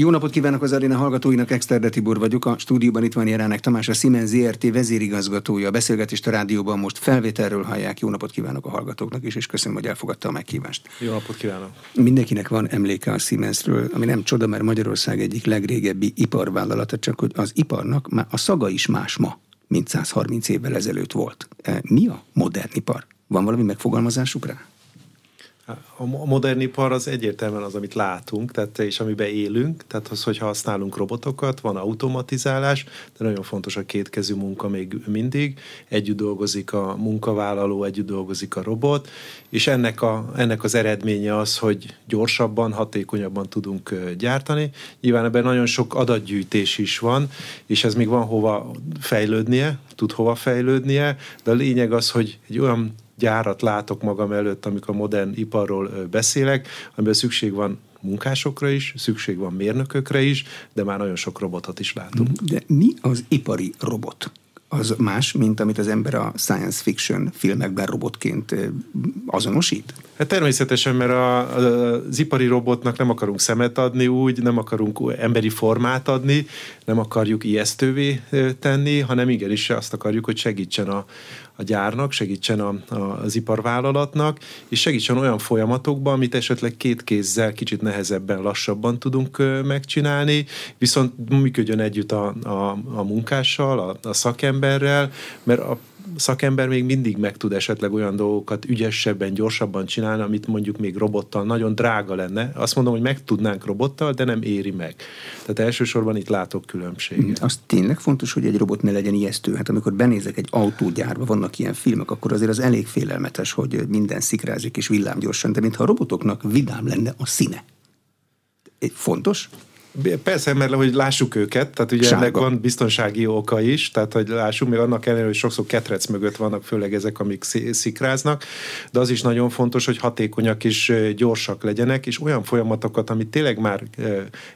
Jó napot kívánok az aréna hallgatóinak, Exterde Tibor vagyok. A stúdióban itt van Jeránek Tamás, a Siemens ZRT vezérigazgatója. A beszélgetést a rádióban most felvételről hallják. Jó napot kívánok a hallgatóknak is, és köszönöm, hogy elfogadta a meghívást. Jó napot kívánok! Mindenkinek van emléke a Siemensről, ami nem csoda, mert Magyarország egyik legrégebbi iparvállalata, csak hogy az iparnak már a szaga is más ma, mint 130 évvel ezelőtt volt. E, mi a modern ipar? Van valami megfogalmazásuk rá? A modern ipar az egyértelműen az, amit látunk, tehát, és amiben élünk, tehát az, hogy használunk robotokat, van automatizálás, de nagyon fontos a kétkezű munka még mindig. Együtt dolgozik a munkavállaló, együtt dolgozik a robot, és ennek, a, ennek az eredménye az, hogy gyorsabban, hatékonyabban tudunk gyártani. Nyilván ebben nagyon sok adatgyűjtés is van, és ez még van hova fejlődnie, tud hova fejlődnie, de a lényeg az, hogy egy olyan gyárat látok magam előtt, amikor modern iparról beszélek, amiben szükség van munkásokra is, szükség van mérnökökre is, de már nagyon sok robotot is látunk. De mi az ipari robot? az más, mint amit az ember a science fiction filmekben robotként azonosít? Hát természetesen, mert a, az ipari robotnak nem akarunk szemet adni úgy, nem akarunk emberi formát adni, nem akarjuk ijesztővé tenni, hanem igenis azt akarjuk, hogy segítsen a, a gyárnak, segítsen a, a, az iparvállalatnak, és segítsen olyan folyamatokban, amit esetleg két kézzel kicsit nehezebben, lassabban tudunk megcsinálni, viszont működjön együtt a, a, a munkással, a, a szakemberrel, mert a szakember még mindig meg tud esetleg olyan dolgokat ügyesebben, gyorsabban csinálni, amit mondjuk még robottal nagyon drága lenne. Azt mondom, hogy meg tudnánk robottal, de nem éri meg. Tehát elsősorban itt látok különbséget. Az tényleg fontos, hogy egy robot ne legyen ijesztő. Hát amikor benézek egy autógyárba, vannak ilyen filmek, akkor azért az elég félelmetes, hogy minden szikrázik és villámgyorsan, de mintha a robotoknak vidám lenne a színe. Fontos? Persze, mert hogy lássuk őket, tehát ugye Sárga. ennek van biztonsági oka is, tehát hogy lássuk, még annak ellenére, hogy sokszor ketrec mögött vannak, főleg ezek, amik szikráznak, de az is nagyon fontos, hogy hatékonyak és gyorsak legyenek, és olyan folyamatokat, amit tényleg már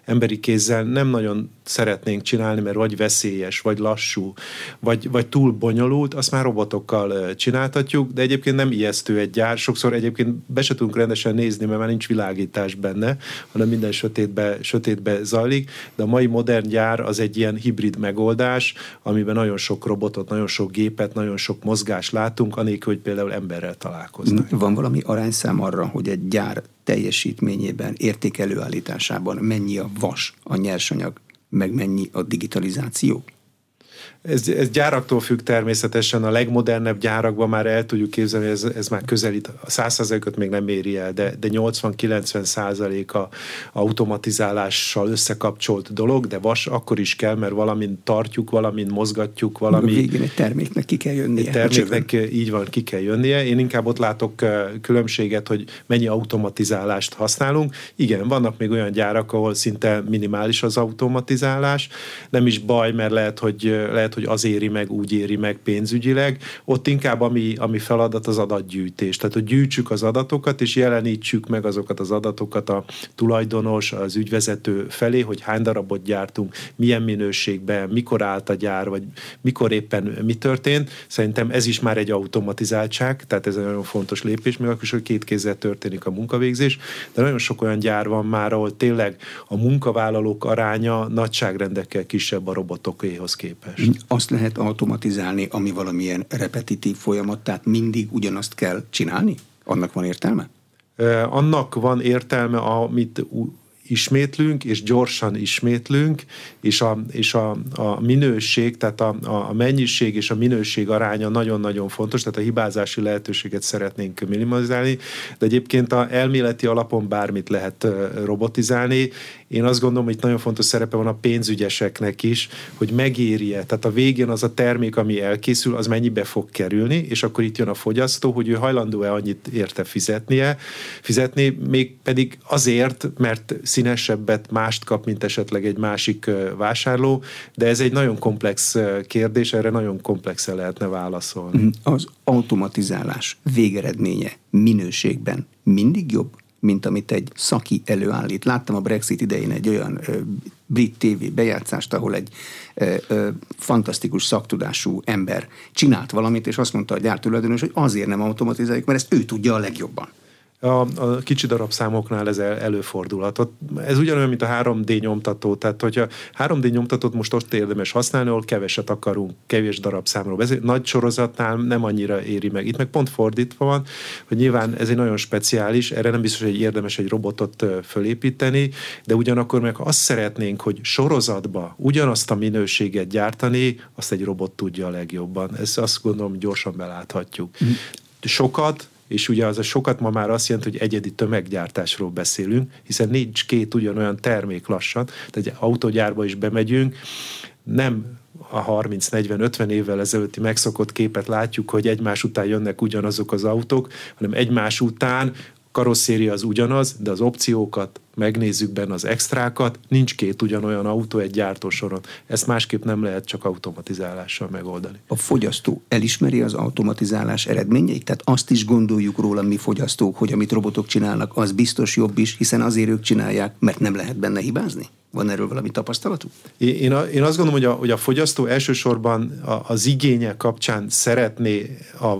emberi kézzel nem nagyon szeretnénk csinálni, mert vagy veszélyes, vagy lassú, vagy, vagy túl bonyolult, azt már robotokkal csináltatjuk, de egyébként nem ijesztő egy gyár, sokszor egyébként be se tudunk rendesen nézni, mert már nincs világítás benne, hanem minden sötétbe, sötétbe zajlik, de a mai modern gyár az egy ilyen hibrid megoldás, amiben nagyon sok robotot, nagyon sok gépet, nagyon sok mozgás látunk, anélkül, hogy például emberrel találkoznak. Van valami arányszám arra, hogy egy gyár teljesítményében, értékelőállításában mennyi a vas, a nyersanyag, meg mennyi a digitalizáció? Ez, ez gyáraktól függ természetesen, a legmodernebb gyárakban már el tudjuk képzelni, ez, ez már közelít, a 100%-ot még nem éri el, de, de 80-90% a automatizálással összekapcsolt dolog, de vas akkor is kell, mert valamint tartjuk, valamint mozgatjuk, valami... A végén egy terméknek ki kell jönnie. Egy terméknek így van, ki kell jönnie. Én inkább ott látok különbséget, hogy mennyi automatizálást használunk. Igen, vannak még olyan gyárak, ahol szinte minimális az automatizálás. Nem is baj, mert lehet, hogy lehet lehet, hogy az éri meg, úgy éri meg pénzügyileg. Ott inkább ami, ami feladat az adatgyűjtés. Tehát, hogy gyűjtsük az adatokat, és jelenítsük meg azokat az adatokat a tulajdonos, az ügyvezető felé, hogy hány darabot gyártunk, milyen minőségben, mikor állt a gyár, vagy mikor éppen mi történt. Szerintem ez is már egy automatizáltság, tehát ez egy nagyon fontos lépés, még akkor is, hogy két kézzel történik a munkavégzés, de nagyon sok olyan gyár van már, ahol tényleg a munkavállalók aránya nagyságrendekkel kisebb a robotokéhoz képest azt lehet automatizálni, ami valamilyen repetitív folyamat, tehát mindig ugyanazt kell csinálni? Annak van értelme? Annak van értelme, amit ismétlünk, és gyorsan ismétlünk, és a, és a, a minőség, tehát a, a mennyiség és a minőség aránya nagyon-nagyon fontos, tehát a hibázási lehetőséget szeretnénk minimalizálni, de egyébként a elméleti alapon bármit lehet robotizálni. Én azt gondolom, hogy nagyon fontos szerepe van a pénzügyeseknek is, hogy megérje, tehát a végén az a termék, ami elkészül, az mennyibe fog kerülni, és akkor itt jön a fogyasztó, hogy ő hajlandó-e annyit érte fizetnie, fizetni, még pedig azért, mert színesebbet, mást kap, mint esetleg egy másik vásárló, de ez egy nagyon komplex kérdés, erre nagyon komplexen lehetne válaszolni. Mm, az automatizálás végeredménye minőségben mindig jobb, mint amit egy szaki előállít. Láttam a Brexit idején egy olyan ö, brit TV bejátszást, ahol egy ö, ö, fantasztikus szaktudású ember csinált valamit, és azt mondta a gyártulajdonos, hogy azért nem automatizáljuk, mert ezt ő tudja a legjobban. A, a kicsi darabszámoknál ez el, előfordulhat. Ez ugyanolyan, mint a 3D nyomtató. Tehát, hogyha 3D nyomtatót most ott érdemes használni, ahol keveset akarunk, kevés darabszámról beszélni. Nagy sorozatnál nem annyira éri meg. Itt meg pont fordítva van, hogy nyilván ez egy nagyon speciális, erre nem biztos, hogy érdemes egy robotot fölépíteni, de ugyanakkor meg azt szeretnénk, hogy sorozatba ugyanazt a minőséget gyártani, azt egy robot tudja a legjobban. Ezt azt gondolom gyorsan beláthatjuk. Mm. Sokat, és ugye az a sokat ma már azt jelenti, hogy egyedi tömeggyártásról beszélünk, hiszen nincs két ugyanolyan termék lassan, tehát egy autógyárba is bemegyünk, nem a 30-40-50 évvel ezelőtti megszokott képet látjuk, hogy egymás után jönnek ugyanazok az autók, hanem egymás után karosszéria az ugyanaz, de az opciókat, megnézzük benne az extrákat, nincs két ugyanolyan autó egy gyártósoron. Ezt másképp nem lehet csak automatizálással megoldani. A fogyasztó elismeri az automatizálás eredményeit? Tehát azt is gondoljuk róla mi fogyasztók, hogy amit robotok csinálnak, az biztos jobb is, hiszen azért ők csinálják, mert nem lehet benne hibázni? Van erről valami tapasztalatuk? Én, én, a, én azt gondolom, hogy a, hogy a fogyasztó elsősorban a, az igénye kapcsán szeretné a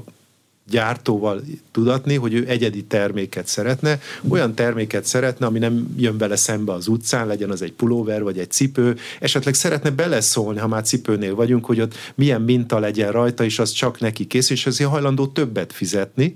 gyártóval tudatni, hogy ő egyedi terméket szeretne, olyan terméket szeretne, ami nem jön bele szembe az utcán, legyen az egy pulóver vagy egy cipő, esetleg szeretne beleszólni, ha már cipőnél vagyunk, hogy ott milyen minta legyen rajta, és az csak neki kész, és azért hajlandó többet fizetni,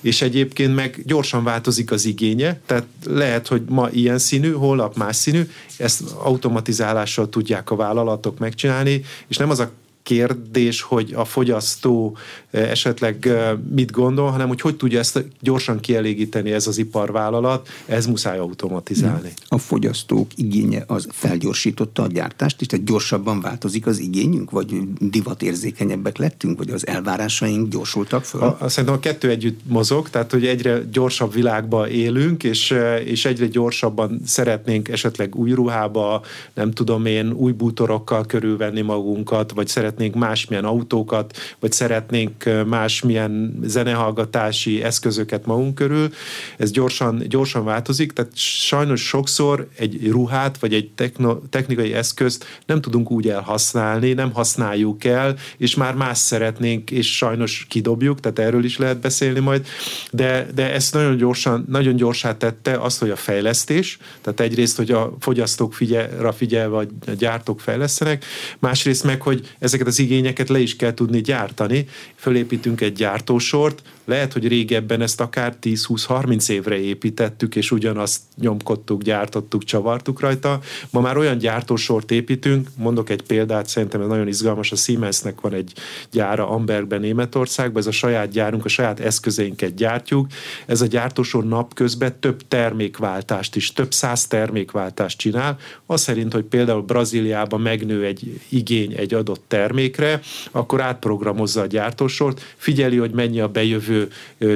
és egyébként meg gyorsan változik az igénye, tehát lehet, hogy ma ilyen színű, holnap más színű, ezt automatizálással tudják a vállalatok megcsinálni, és nem az a kérdés, hogy a fogyasztó esetleg mit gondol, hanem hogy hogy tudja ezt gyorsan kielégíteni ez az iparvállalat, ez muszáj automatizálni. A fogyasztók igénye az felgyorsította a gyártást, és tehát gyorsabban változik az igényünk, vagy divatérzékenyebbek lettünk, vagy az elvárásaink gyorsultak föl? A, szerintem a kettő együtt mozog, tehát hogy egyre gyorsabb világba élünk, és, és egyre gyorsabban szeretnénk esetleg új ruhába, nem tudom én, új bútorokkal körülvenni magunkat, vagy szeret szeretnénk másmilyen autókat, vagy szeretnénk másmilyen zenehallgatási eszközöket magunk körül. Ez gyorsan, gyorsan változik, tehát sajnos sokszor egy ruhát, vagy egy techno, technikai eszközt nem tudunk úgy elhasználni, nem használjuk el, és már más szeretnénk, és sajnos kidobjuk, tehát erről is lehet beszélni majd, de, de ezt nagyon gyorsan, nagyon gyorsá tette azt, hogy a fejlesztés, tehát egyrészt, hogy a fogyasztók figyel, figyelve a gyártók fejlesztenek, másrészt meg, hogy ezeket ezeket az igényeket le is kell tudni gyártani. Fölépítünk egy gyártósort, lehet, hogy régebben ezt akár 10-20-30 évre építettük, és ugyanazt nyomkodtuk, gyártottuk, csavartuk rajta. Ma már olyan gyártósort építünk, mondok egy példát, szerintem ez nagyon izgalmas, a Siemensnek van egy gyára Ambergben, Németországban, ez a saját gyárunk, a saját eszközeinket gyártjuk. Ez a gyártósor napközben több termékváltást is, több száz termékváltást csinál, az szerint, hogy például Brazíliában megnő egy igény egy adott termékre, akkor átprogramozza a gyártósort, figyeli, hogy mennyi a bejövő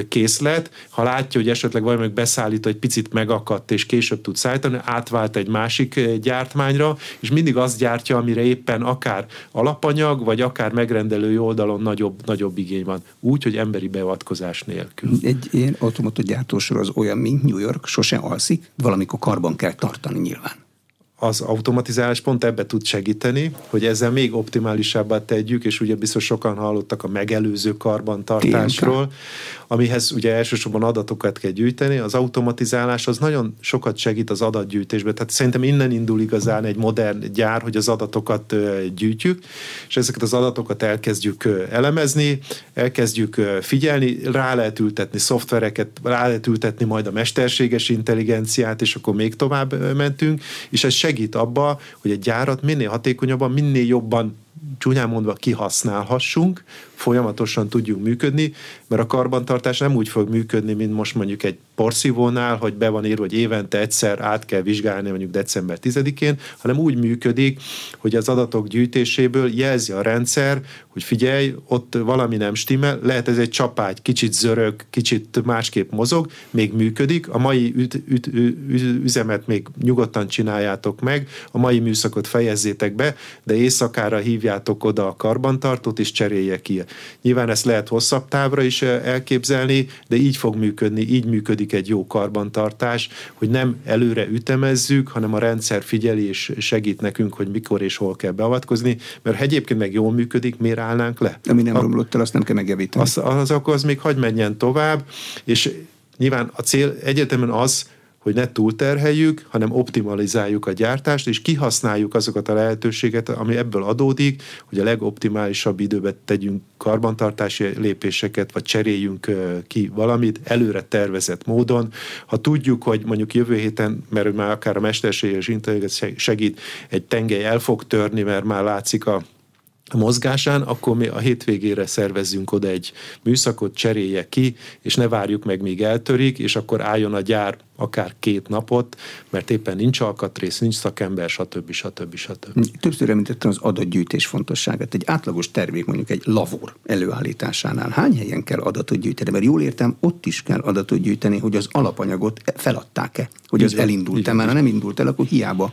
készlet, ha látja, hogy esetleg valami beszállító egy picit megakadt, és később tud szállítani, átvált egy másik gyártmányra, és mindig azt gyártja, amire éppen akár alapanyag, vagy akár megrendelői oldalon nagyobb, nagyobb igény van. Úgy, hogy emberi beavatkozás nélkül. Egy ilyen automata gyártósor az olyan, mint New York, sose alszik, valamikor karban kell tartani nyilván az automatizálás pont ebbe tud segíteni, hogy ezzel még optimálisabbá tegyük, és ugye biztos sokan hallottak a megelőző karbantartásról, amihez ugye elsősorban adatokat kell gyűjteni. Az automatizálás az nagyon sokat segít az adatgyűjtésben, tehát szerintem innen indul igazán egy modern gyár, hogy az adatokat gyűjtjük, és ezeket az adatokat elkezdjük elemezni, elkezdjük figyelni, rá lehet ültetni szoftvereket, rá lehet ültetni majd a mesterséges intelligenciát, és akkor még tovább mentünk, és ez segít abba, hogy egy gyárat minél hatékonyabban, minél jobban csúnyán mondva kihasználhassunk, folyamatosan tudjunk működni, mert a karbantartás nem úgy fog működni, mint most mondjuk egy porszívónál, hogy be van írva, hogy évente egyszer át kell vizsgálni mondjuk december 10-én, hanem úgy működik, hogy az adatok gyűjtéséből jelzi a rendszer, hogy figyelj, ott valami nem stimmel, lehet ez egy csapágy, kicsit zörög, kicsit másképp mozog, még működik, a mai üt, üt, üt, üzemet még nyugodtan csináljátok meg, a mai műszakot fejezzétek be, de éjszakára hívjátok oda a karbantartót, és cserélje ki. Nyilván ezt lehet hosszabb távra is eh, elképzelni, de így fog működni, így működik egy jó karbantartás, hogy nem előre ütemezzük, hanem a rendszer figyeli és segít nekünk, hogy mikor és hol kell beavatkozni, mert ha egyébként meg jól működik, miért állnánk le? Ami nem a, romlott el, azt nem kell megjavítani. Az, az, akkor az még hagy menjen tovább, és nyilván a cél egyértelműen az, hogy ne túlterheljük, hanem optimalizáljuk a gyártást, és kihasználjuk azokat a lehetőséget, ami ebből adódik, hogy a legoptimálisabb időben tegyünk karbantartási lépéseket, vagy cseréljünk ki valamit előre tervezett módon. Ha tudjuk, hogy mondjuk jövő héten, mert már akár a mesterséges intelligencia segít, egy tengely el fog törni, mert már látszik a mozgásán, akkor mi a hétvégére szervezzünk oda egy műszakot, cserélje ki, és ne várjuk meg, míg eltörik, és akkor álljon a gyár akár két napot, mert éppen nincs alkatrész, nincs szakember, stb. stb. stb. Többször említettem az adatgyűjtés fontosságát. Egy átlagos termék, mondjuk egy lavor előállításánál hány helyen kell adatot gyűjteni? Mert jól értem, ott is kell adatot gyűjteni, hogy az alapanyagot feladták-e, hogy az elindult-e. Már ha nem indult el, akkor hiába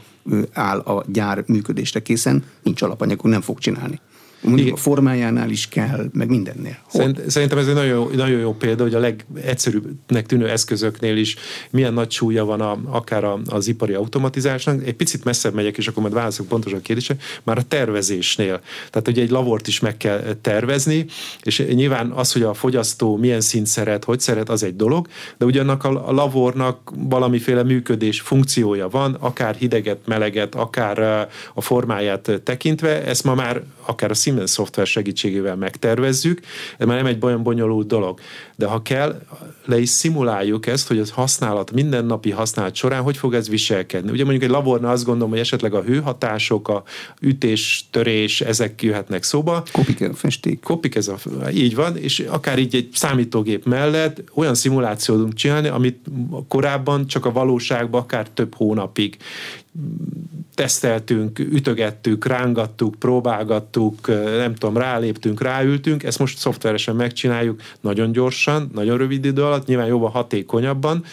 áll a gyár működésre készen, nincs alapanyagunk, nem fog csinálni. Mondjuk a formájánál is kell, meg mindennél. Szerint, szerintem ez egy nagyon, nagyon jó példa, hogy a legegyszerűbbnek tűnő eszközöknél is milyen nagy súlya van a, akár a, az ipari automatizálásnak. Egy picit messzebb megyek, és akkor majd válaszolok pontosan a kérdésre, már a tervezésnél. Tehát ugye egy lavort is meg kell tervezni, és nyilván az, hogy a fogyasztó milyen szint szeret, hogy szeret, az egy dolog, de ugyanak a, a lavornak valamiféle működés funkciója van, akár hideget, meleget, akár a formáját tekintve, ezt ma már akár a Siemens szoftver segítségével megtervezzük, ez már nem egy olyan bonyolult dolog. De ha kell, le is szimuláljuk ezt, hogy az használat, mindennapi használat során hogy fog ez viselkedni. Ugye mondjuk egy labornál azt gondolom, hogy esetleg a hőhatások, a ütés, törés, ezek jöhetnek szóba. Kopik a festék. Kopik ez a, így van, és akár így egy számítógép mellett olyan szimulációt tudunk csinálni, amit korábban csak a valóságban akár több hónapig teszteltünk, ütögettük, rángattuk, próbálgattuk, nem tudom, ráléptünk, ráültünk, ezt most szoftveresen megcsináljuk nagyon gyorsan, nagyon rövid idő alatt, nyilván jóval hatékonyabban,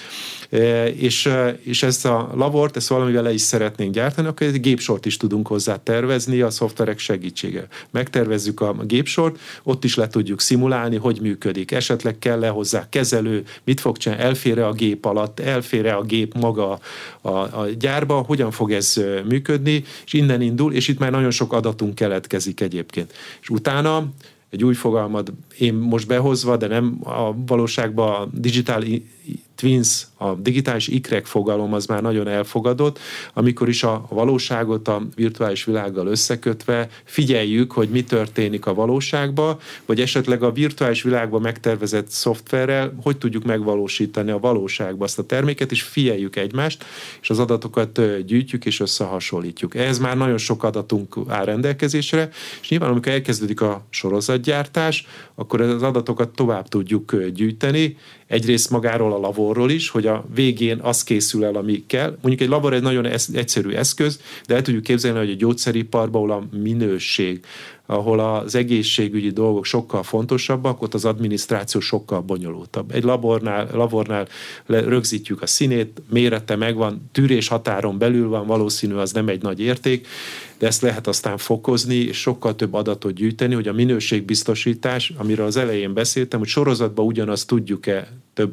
és, és ezt a lavort, ezt valamivel le is szeretnénk gyártani, akkor egy gépsort is tudunk hozzá tervezni a szoftverek segítsége. Megtervezzük a gépsort, ott is le tudjuk szimulálni, hogy működik. Esetleg kell-e hozzá kezelő, mit fog csinálni, elfére a gép alatt, elfére a gép maga a, a gyárba, hogyan fog ez működni, és innen indul, és itt már nagyon sok adatunk keletkezik egyébként. És utána egy új fogalmat én most behozva, de nem a valóságban a digital twins, a digitális ikrek fogalom az már nagyon elfogadott, amikor is a valóságot a virtuális világgal összekötve figyeljük, hogy mi történik a valóságban, vagy esetleg a virtuális világban megtervezett szoftverrel, hogy tudjuk megvalósítani a valóságban azt a terméket, és figyeljük egymást, és az adatokat gyűjtjük és összehasonlítjuk. Ehhez már nagyon sok adatunk áll rendelkezésre, és nyilván amikor elkezdődik a sorozatgyártás, akkor az adatokat tovább tudjuk gyűjteni, egyrészt magáról a laborról is, hogy a végén az készül el, ami kell. Mondjuk egy labor egy nagyon egyszerű eszköz, de el tudjuk képzelni, hogy a gyógyszeriparban, ahol a minőség, ahol az egészségügyi dolgok sokkal fontosabbak, ott az adminisztráció sokkal bonyolultabb. Egy labornál, labornál rögzítjük a színét, mérete megvan, tűrés határon belül van, valószínű az nem egy nagy érték, de ezt lehet aztán fokozni, és sokkal több adatot gyűjteni, hogy a minőségbiztosítás, amiről az elején beszéltem, hogy sorozatban ugyanazt tudjuk-e több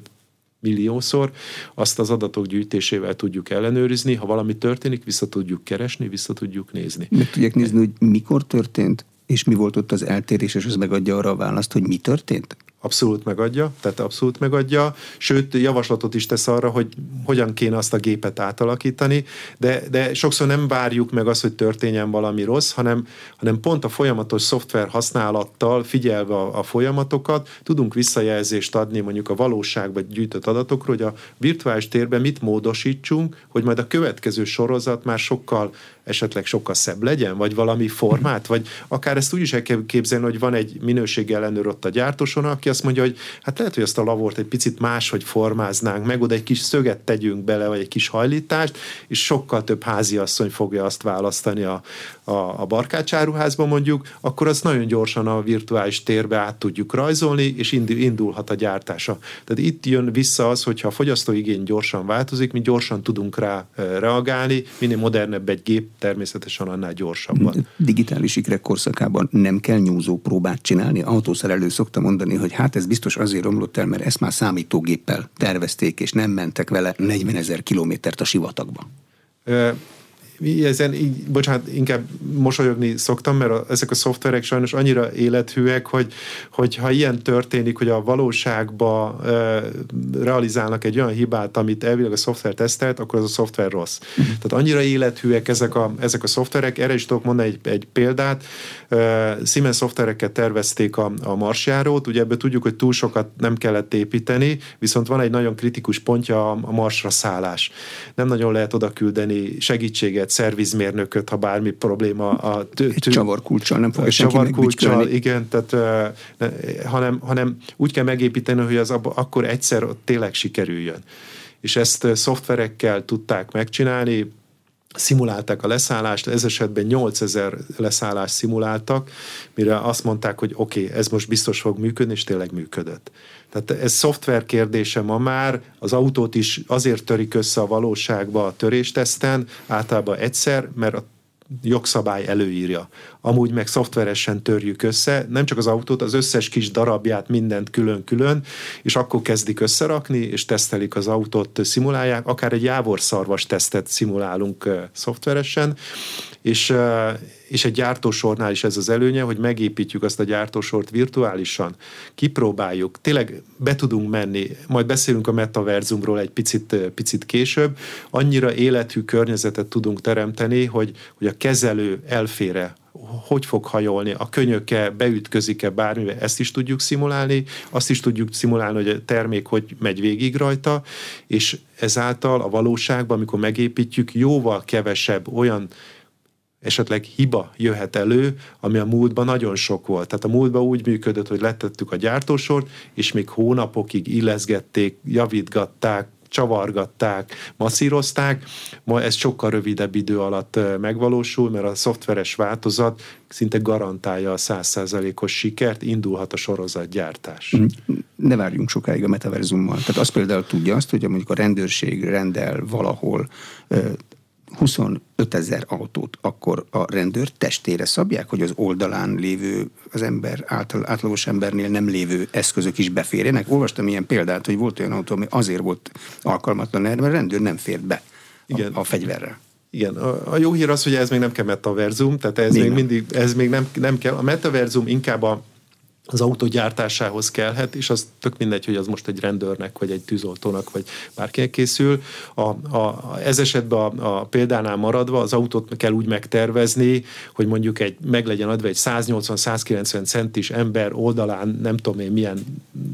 milliószor, azt az adatok gyűjtésével tudjuk ellenőrizni, ha valami történik, vissza tudjuk keresni, vissza tudjuk nézni. Meg tudják nézni, hogy mikor történt, és mi volt ott az eltérés, és ez megadja arra a választ, hogy mi történt? Abszolút megadja, tehát abszolút megadja, sőt javaslatot is tesz arra, hogy hogyan kéne azt a gépet átalakítani, de, de sokszor nem várjuk meg azt, hogy történjen valami rossz, hanem, hanem pont a folyamatos szoftver használattal, figyelve a, a folyamatokat, tudunk visszajelzést adni mondjuk a valóságban gyűjtött adatokról, hogy a virtuális térben mit módosítsunk, hogy majd a következő sorozat már sokkal esetleg sokkal szebb legyen, vagy valami formát, vagy akár ezt úgy is el kell képzelni, hogy van egy minőségellenőr ott a gyártóson, aki azt mondja, hogy hát lehet, hogy azt a lavort egy picit máshogy formáznánk, meg oda egy kis szöget tegyünk bele, vagy egy kis hajlítást, és sokkal több háziasszony fogja azt választani a, a, a barkácsáruházban mondjuk, akkor azt nagyon gyorsan a virtuális térbe át tudjuk rajzolni, és indulhat a gyártása. Tehát itt jön vissza az, hogyha a fogyasztóigény gyorsan változik, mi gyorsan tudunk rá reagálni, minél modernebb egy gép, természetesen annál gyorsabban. Digitális ikrek korszakában nem kell nyúzó próbát csinálni. Autószerelő szokta mondani, hogy hát ez biztos azért romlott el, mert ezt már számítógéppel tervezték, és nem mentek vele 40 ezer kilométert a sivatagba ezen így, bocsánat, inkább mosolyogni szoktam, mert a, ezek a szoftverek sajnos annyira élethűek, hogy, hogy ha ilyen történik, hogy a valóságba e, realizálnak egy olyan hibát, amit elvileg a szoftver tesztelt, akkor az a szoftver rossz. Uh-huh. Tehát annyira élethűek ezek a, ezek a szoftverek, erre is tudok mondani egy, egy példát. Siemens szoftvereket tervezték a, a marsjárót, ugye ebből tudjuk, hogy túl sokat nem kellett építeni, viszont van egy nagyon kritikus pontja a, a marsra szállás. Nem nagyon lehet oda küldeni segítséget, szervizmérnököt, ha bármi probléma a tű, Egy csavarkulcsal nem fogja senki csavarkulcsal, igen, tehát, hanem, hanem úgy kell megépíteni, hogy az abba, akkor egyszer tényleg sikerüljön. És ezt szoftverekkel tudták megcsinálni, szimulálták a leszállást, ez esetben 8000 leszállást szimuláltak, mire azt mondták, hogy oké, okay, ez most biztos fog működni, és tényleg működött. Tehát ez szoftver kérdése ma már, az autót is azért törik össze a valóságba a törésteszten, általában egyszer, mert a jogszabály előírja. Amúgy meg szoftveresen törjük össze, nem csak az autót, az összes kis darabját, mindent külön-külön, és akkor kezdik összerakni, és tesztelik az autót, szimulálják, akár egy jávorszarvas tesztet szimulálunk szoftveresen, és, és egy gyártósornál is ez az előnye, hogy megépítjük azt a gyártósort virtuálisan, kipróbáljuk, tényleg be tudunk menni, majd beszélünk a metaverzumról egy picit, picit később, annyira életű környezetet tudunk teremteni, hogy, hogy a kezelő elfére hogy fog hajolni, a könyöke beütközik-e bármivel, ezt is tudjuk szimulálni, azt is tudjuk szimulálni, hogy a termék hogy megy végig rajta, és ezáltal a valóságban, amikor megépítjük, jóval kevesebb olyan esetleg hiba jöhet elő, ami a múltban nagyon sok volt. Tehát a múltban úgy működött, hogy letettük a gyártósort, és még hónapokig illeszgették, javítgatták, csavargatták, masszírozták, ma ez sokkal rövidebb idő alatt megvalósul, mert a szoftveres változat szinte garantálja a százszázalékos sikert, indulhat a sorozatgyártás. Mm, ne várjunk sokáig a metaverzummal. Tehát azt például tudja azt, hogy mondjuk a rendőrség rendel valahol 25 ezer autót, akkor a rendőr testére szabják, hogy az oldalán lévő, az ember által, átlagos embernél nem lévő eszközök is beférjenek. Olvastam ilyen példát, hogy volt olyan autó, ami azért volt alkalmatlan erre, mert a rendőr nem fért be Igen. a, a fegyverrel. Igen, a, a jó hír az, hogy ez még nem kell metaverzum, tehát ez még, még mindig, ez még nem, nem kell. A metaverzum inkább a az autó gyártásához kellhet, és az tök mindegy, hogy az most egy rendőrnek, vagy egy tűzoltónak, vagy bárkinek készül. A, a, ez esetben a, a példánál maradva az autót kell úgy megtervezni, hogy mondjuk egy, meg legyen adva egy 180-190 centis ember oldalán, nem tudom én milyen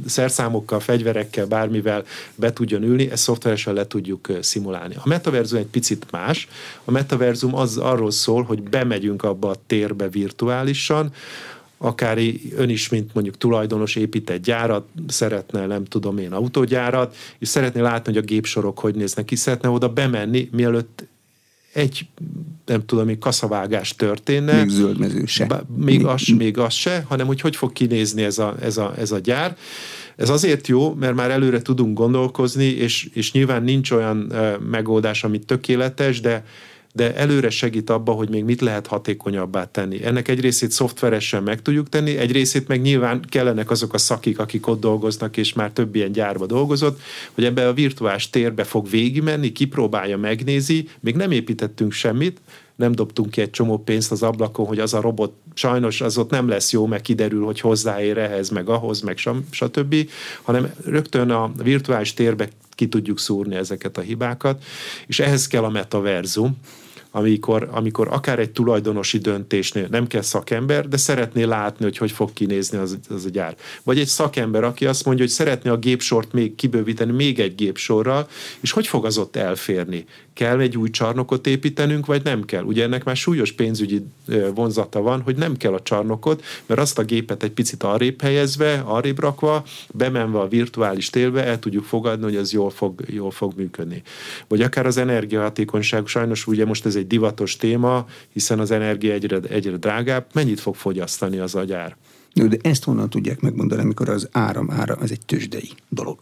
szerszámokkal, fegyverekkel, bármivel be tudjon ülni, ezt szoftveresen le tudjuk szimulálni. A metaverzum egy picit más. A metaverzum az arról szól, hogy bemegyünk abba a térbe virtuálisan, akár ön is, mint mondjuk tulajdonos épít egy gyárat, szeretne, nem tudom én, autógyárat, és szeretné látni, hogy a gépsorok hogy néznek ki, szeretne oda bemenni, mielőtt egy, nem tudom, még kaszavágás történne. Még zöldmező se. Bá, még, az, még az se, hanem hogy hogy fog kinézni ez a, ez a, ez a gyár. Ez azért jó, mert már előre tudunk gondolkozni, és, és nyilván nincs olyan megoldás, ami tökéletes, de de előre segít abba, hogy még mit lehet hatékonyabbá tenni. Ennek egy részét szoftveresen meg tudjuk tenni, egy részét meg nyilván kellenek azok a szakik, akik ott dolgoznak, és már több ilyen gyárba dolgozott, hogy ebbe a virtuális térbe fog végigmenni, kipróbálja, megnézi, még nem építettünk semmit, nem dobtunk ki egy csomó pénzt az ablakon, hogy az a robot sajnos az ott nem lesz jó, meg kiderül, hogy hozzáér ehhez, meg ahhoz, meg stb., hanem rögtön a virtuális térbe ki tudjuk szúrni ezeket a hibákat, és ehhez kell a metaverzum, amikor, amikor akár egy tulajdonosi döntésnél nem kell szakember, de szeretné látni, hogy hogy fog kinézni az, az a gyár. Vagy egy szakember, aki azt mondja, hogy szeretné a gépsort még kibővíteni még egy gépsorral, és hogy fog az ott elférni? Kell egy új csarnokot építenünk, vagy nem kell. Ugye ennek már súlyos pénzügyi vonzata van, hogy nem kell a csarnokot, mert azt a gépet egy picit arrébb helyezve, arrébb rakva, bemenve a virtuális télbe el tudjuk fogadni, hogy ez jól fog, jól fog működni. Vagy akár az energiahatékonyság, sajnos ugye most ez egy divatos téma, hiszen az energia egyre, egyre drágább, mennyit fog fogyasztani az agyár? De ezt honnan tudják megmondani, amikor az áram ára, ez egy tőzsdei dolog?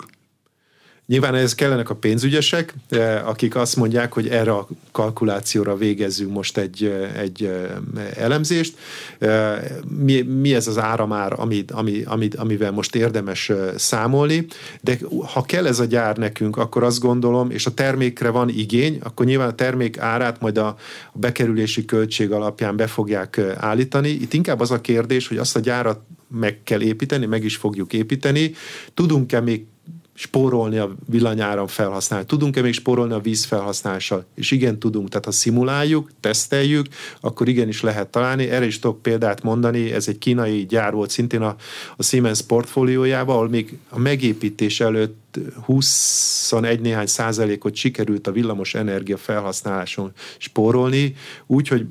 Nyilván ez kellenek a pénzügyesek, eh, akik azt mondják, hogy erre a kalkulációra végezzünk most egy, eh, egy eh, elemzést. Mi, mi ez az áramár, ami, ami, ami, amivel most érdemes számolni, de ha kell ez a gyár nekünk, akkor azt gondolom, és a termékre van igény, akkor nyilván a termék árát majd a bekerülési költség alapján be fogják állítani. Itt inkább az a kérdés, hogy azt a gyárat meg kell építeni, meg is fogjuk építeni. Tudunk-e még spórolni a villanyáram felhasználni. Tudunk-e még spórolni a víz felhasználással? És igen, tudunk. Tehát ha szimuláljuk, teszteljük, akkor igenis lehet találni. Erre is tudok példát mondani. Ez egy kínai gyár volt szintén a, a Siemens portfóliójában, ahol még a megépítés előtt 21 néhány százalékot sikerült a villamos energia felhasználáson spórolni, úgyhogy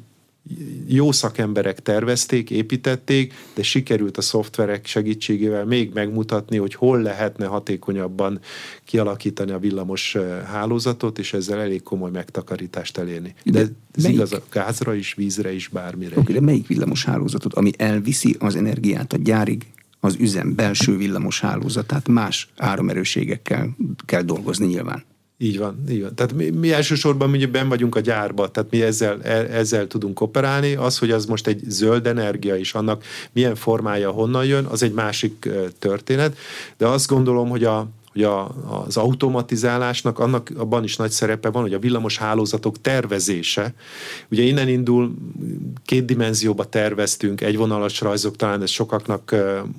jó szakemberek tervezték, építették, de sikerült a szoftverek segítségével még megmutatni, hogy hol lehetne hatékonyabban kialakítani a villamos hálózatot, és ezzel elég komoly megtakarítást elérni. De, de ez melyik? igaz a gázra is, vízre is, bármire. Oké, de melyik villamos hálózatot, ami elviszi az energiát a gyárig, az üzem belső villamos hálózatát más áramerőségekkel kell dolgozni nyilván. Így van, így van. Tehát mi, mi elsősorban mi ben vagyunk a gyárba, tehát mi ezzel, e, ezzel tudunk operálni. Az, hogy az most egy zöld energia is, annak milyen formája honnan jön, az egy másik történet. De azt gondolom, hogy a, hogy a, az automatizálásnak annak abban is nagy szerepe van, hogy a villamos hálózatok tervezése. Ugye innen indul, két dimenzióba terveztünk, egy vonalas rajzok, talán ez sokaknak,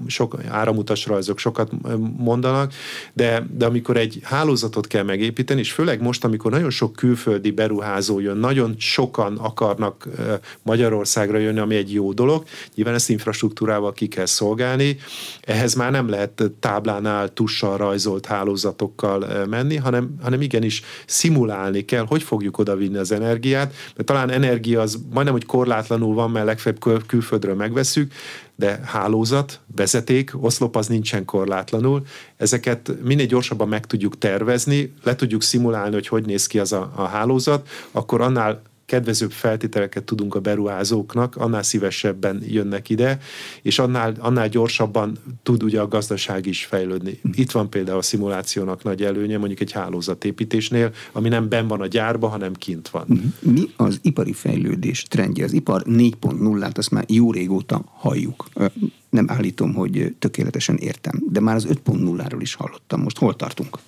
sok áramutas rajzok sokat mondanak, de, de amikor egy hálózatot kell megépíteni, és főleg most, amikor nagyon sok külföldi beruházó jön, nagyon sokan akarnak Magyarországra jönni, ami egy jó dolog, nyilván ezt infrastruktúrával ki kell szolgálni, ehhez már nem lehet táblánál tussal rajzolt integrált hálózatokkal menni, hanem, hanem igenis szimulálni kell, hogy fogjuk odavinni az energiát, mert talán energia az majdnem, hogy korlátlanul van, mert legfeljebb külföldről megveszük, de hálózat, vezeték, oszlop az nincsen korlátlanul. Ezeket minél gyorsabban meg tudjuk tervezni, le tudjuk szimulálni, hogy hogy néz ki az a, a hálózat, akkor annál kedvezőbb feltételeket tudunk a beruházóknak, annál szívesebben jönnek ide, és annál, annál gyorsabban tud ugye a gazdaság is fejlődni. Itt van például a szimulációnak nagy előnye, mondjuk egy hálózatépítésnél, ami nem ben van a gyárba, hanem kint van. Mhm. Mi az ipari fejlődés trendje? Az ipar 4.0-át azt már jó régóta halljuk. Nem állítom, hogy tökéletesen értem, de már az 5.0-ról is hallottam. Most hol tartunk?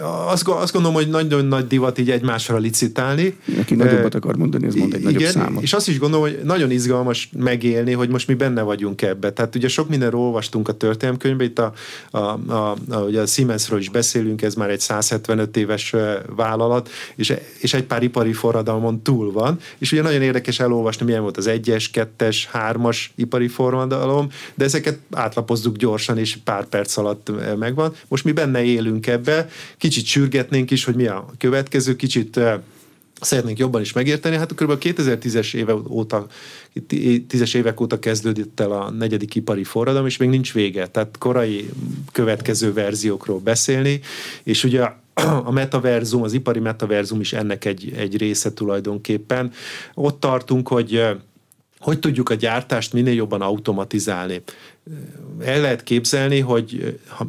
Azt, azt gondolom, hogy nagyon nagy divat így egymásra licitálni. Aki nagyobbat akar mondani, az mond egy igen, nagyobb számot. És azt is gondolom, hogy nagyon izgalmas megélni, hogy most mi benne vagyunk ebbe. Tehát ugye sok mindenről olvastunk a történelmkönyvben, itt a, a, a, a, ugye a Siemensről is beszélünk, ez már egy 175 éves vállalat, és, és egy pár ipari forradalmon túl van, és ugye nagyon érdekes elolvasni, milyen volt az egyes, kettes, hármas ipari forradalom, de ezeket átlapozzuk gyorsan, és pár perc alatt megvan. Most mi benne élünk ebbe, kicsit sürgetnénk is, hogy mi a következő, kicsit szeretnénk jobban is megérteni. Hát kb. 2010-es éve óta, 10-es évek óta kezdődött el a negyedik ipari forradalom, és még nincs vége. Tehát korai következő verziókról beszélni, és ugye a metaverzum, az ipari metaverzum is ennek egy, egy része tulajdonképpen. Ott tartunk, hogy hogy tudjuk a gyártást minél jobban automatizálni. El lehet képzelni, hogy ha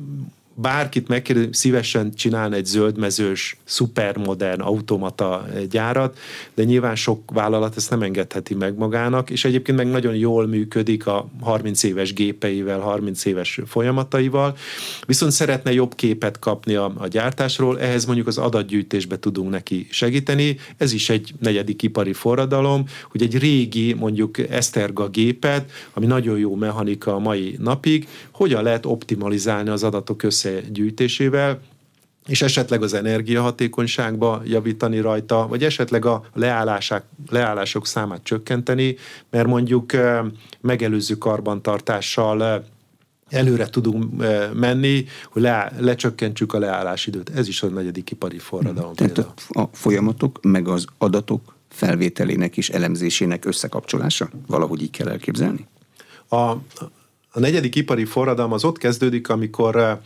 bárkit megkérdezi, szívesen csinálna egy zöldmezős, szupermodern automata gyárat, de nyilván sok vállalat ezt nem engedheti meg magának, és egyébként meg nagyon jól működik a 30 éves gépeivel, 30 éves folyamataival, viszont szeretne jobb képet kapni a, a gyártásról, ehhez mondjuk az adatgyűjtésbe tudunk neki segíteni, ez is egy negyedik ipari forradalom, hogy egy régi mondjuk Eszterga gépet, ami nagyon jó mechanika a mai napig, hogyan lehet optimalizálni az adatok össze összegyűjtésével, és esetleg az energiahatékonyságba javítani rajta, vagy esetleg a leállások, leállások számát csökkenteni, mert mondjuk megelőző karbantartással előre tudunk menni, hogy le, lecsökkentsük a leállásidőt. Ez is a negyedik ipari forradalom. Tehát a, a folyamatok, meg az adatok felvételének és elemzésének összekapcsolása? Valahogy így kell elképzelni? A, a negyedik ipari forradalom az ott kezdődik, amikor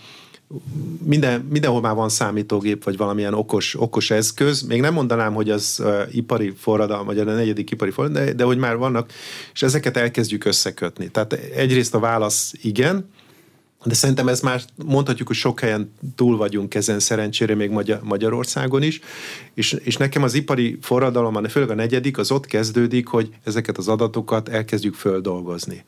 minden, mindenhol már van számítógép, vagy valamilyen okos, okos eszköz. Még nem mondanám, hogy az uh, ipari forradalom, vagy a negyedik ipari forradalom, de, de hogy már vannak, és ezeket elkezdjük összekötni. Tehát egyrészt a válasz igen, de szerintem ez már mondhatjuk, hogy sok helyen túl vagyunk ezen szerencsére, még Magyarországon is, és, és nekem az ipari forradalom, főleg a negyedik, az ott kezdődik, hogy ezeket az adatokat elkezdjük földolgozni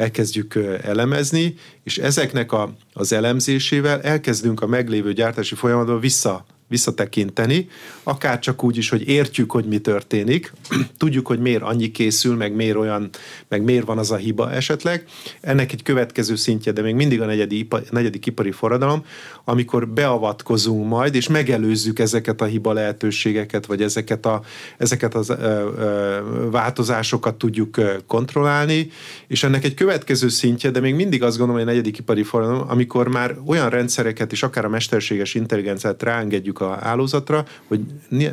elkezdjük elemezni, és ezeknek a, az elemzésével elkezdünk a meglévő gyártási folyamatban vissza visszatekinteni, akár csak úgy is, hogy értjük, hogy mi történik, tudjuk, hogy miért annyi készül, meg miért olyan, meg miért van az a hiba esetleg. Ennek egy következő szintje, de még mindig a negyedik, negyedik ipari forradalom, amikor beavatkozunk majd, és megelőzzük ezeket a hiba lehetőségeket, vagy ezeket, a, ezeket az ö, ö, változásokat tudjuk kontrollálni, és ennek egy következő szintje, de még mindig azt gondolom, hogy a negyedik ipari forradalom, amikor már olyan rendszereket, és akár a mesterséges intelligenciát ráengedjük a állózatra, hogy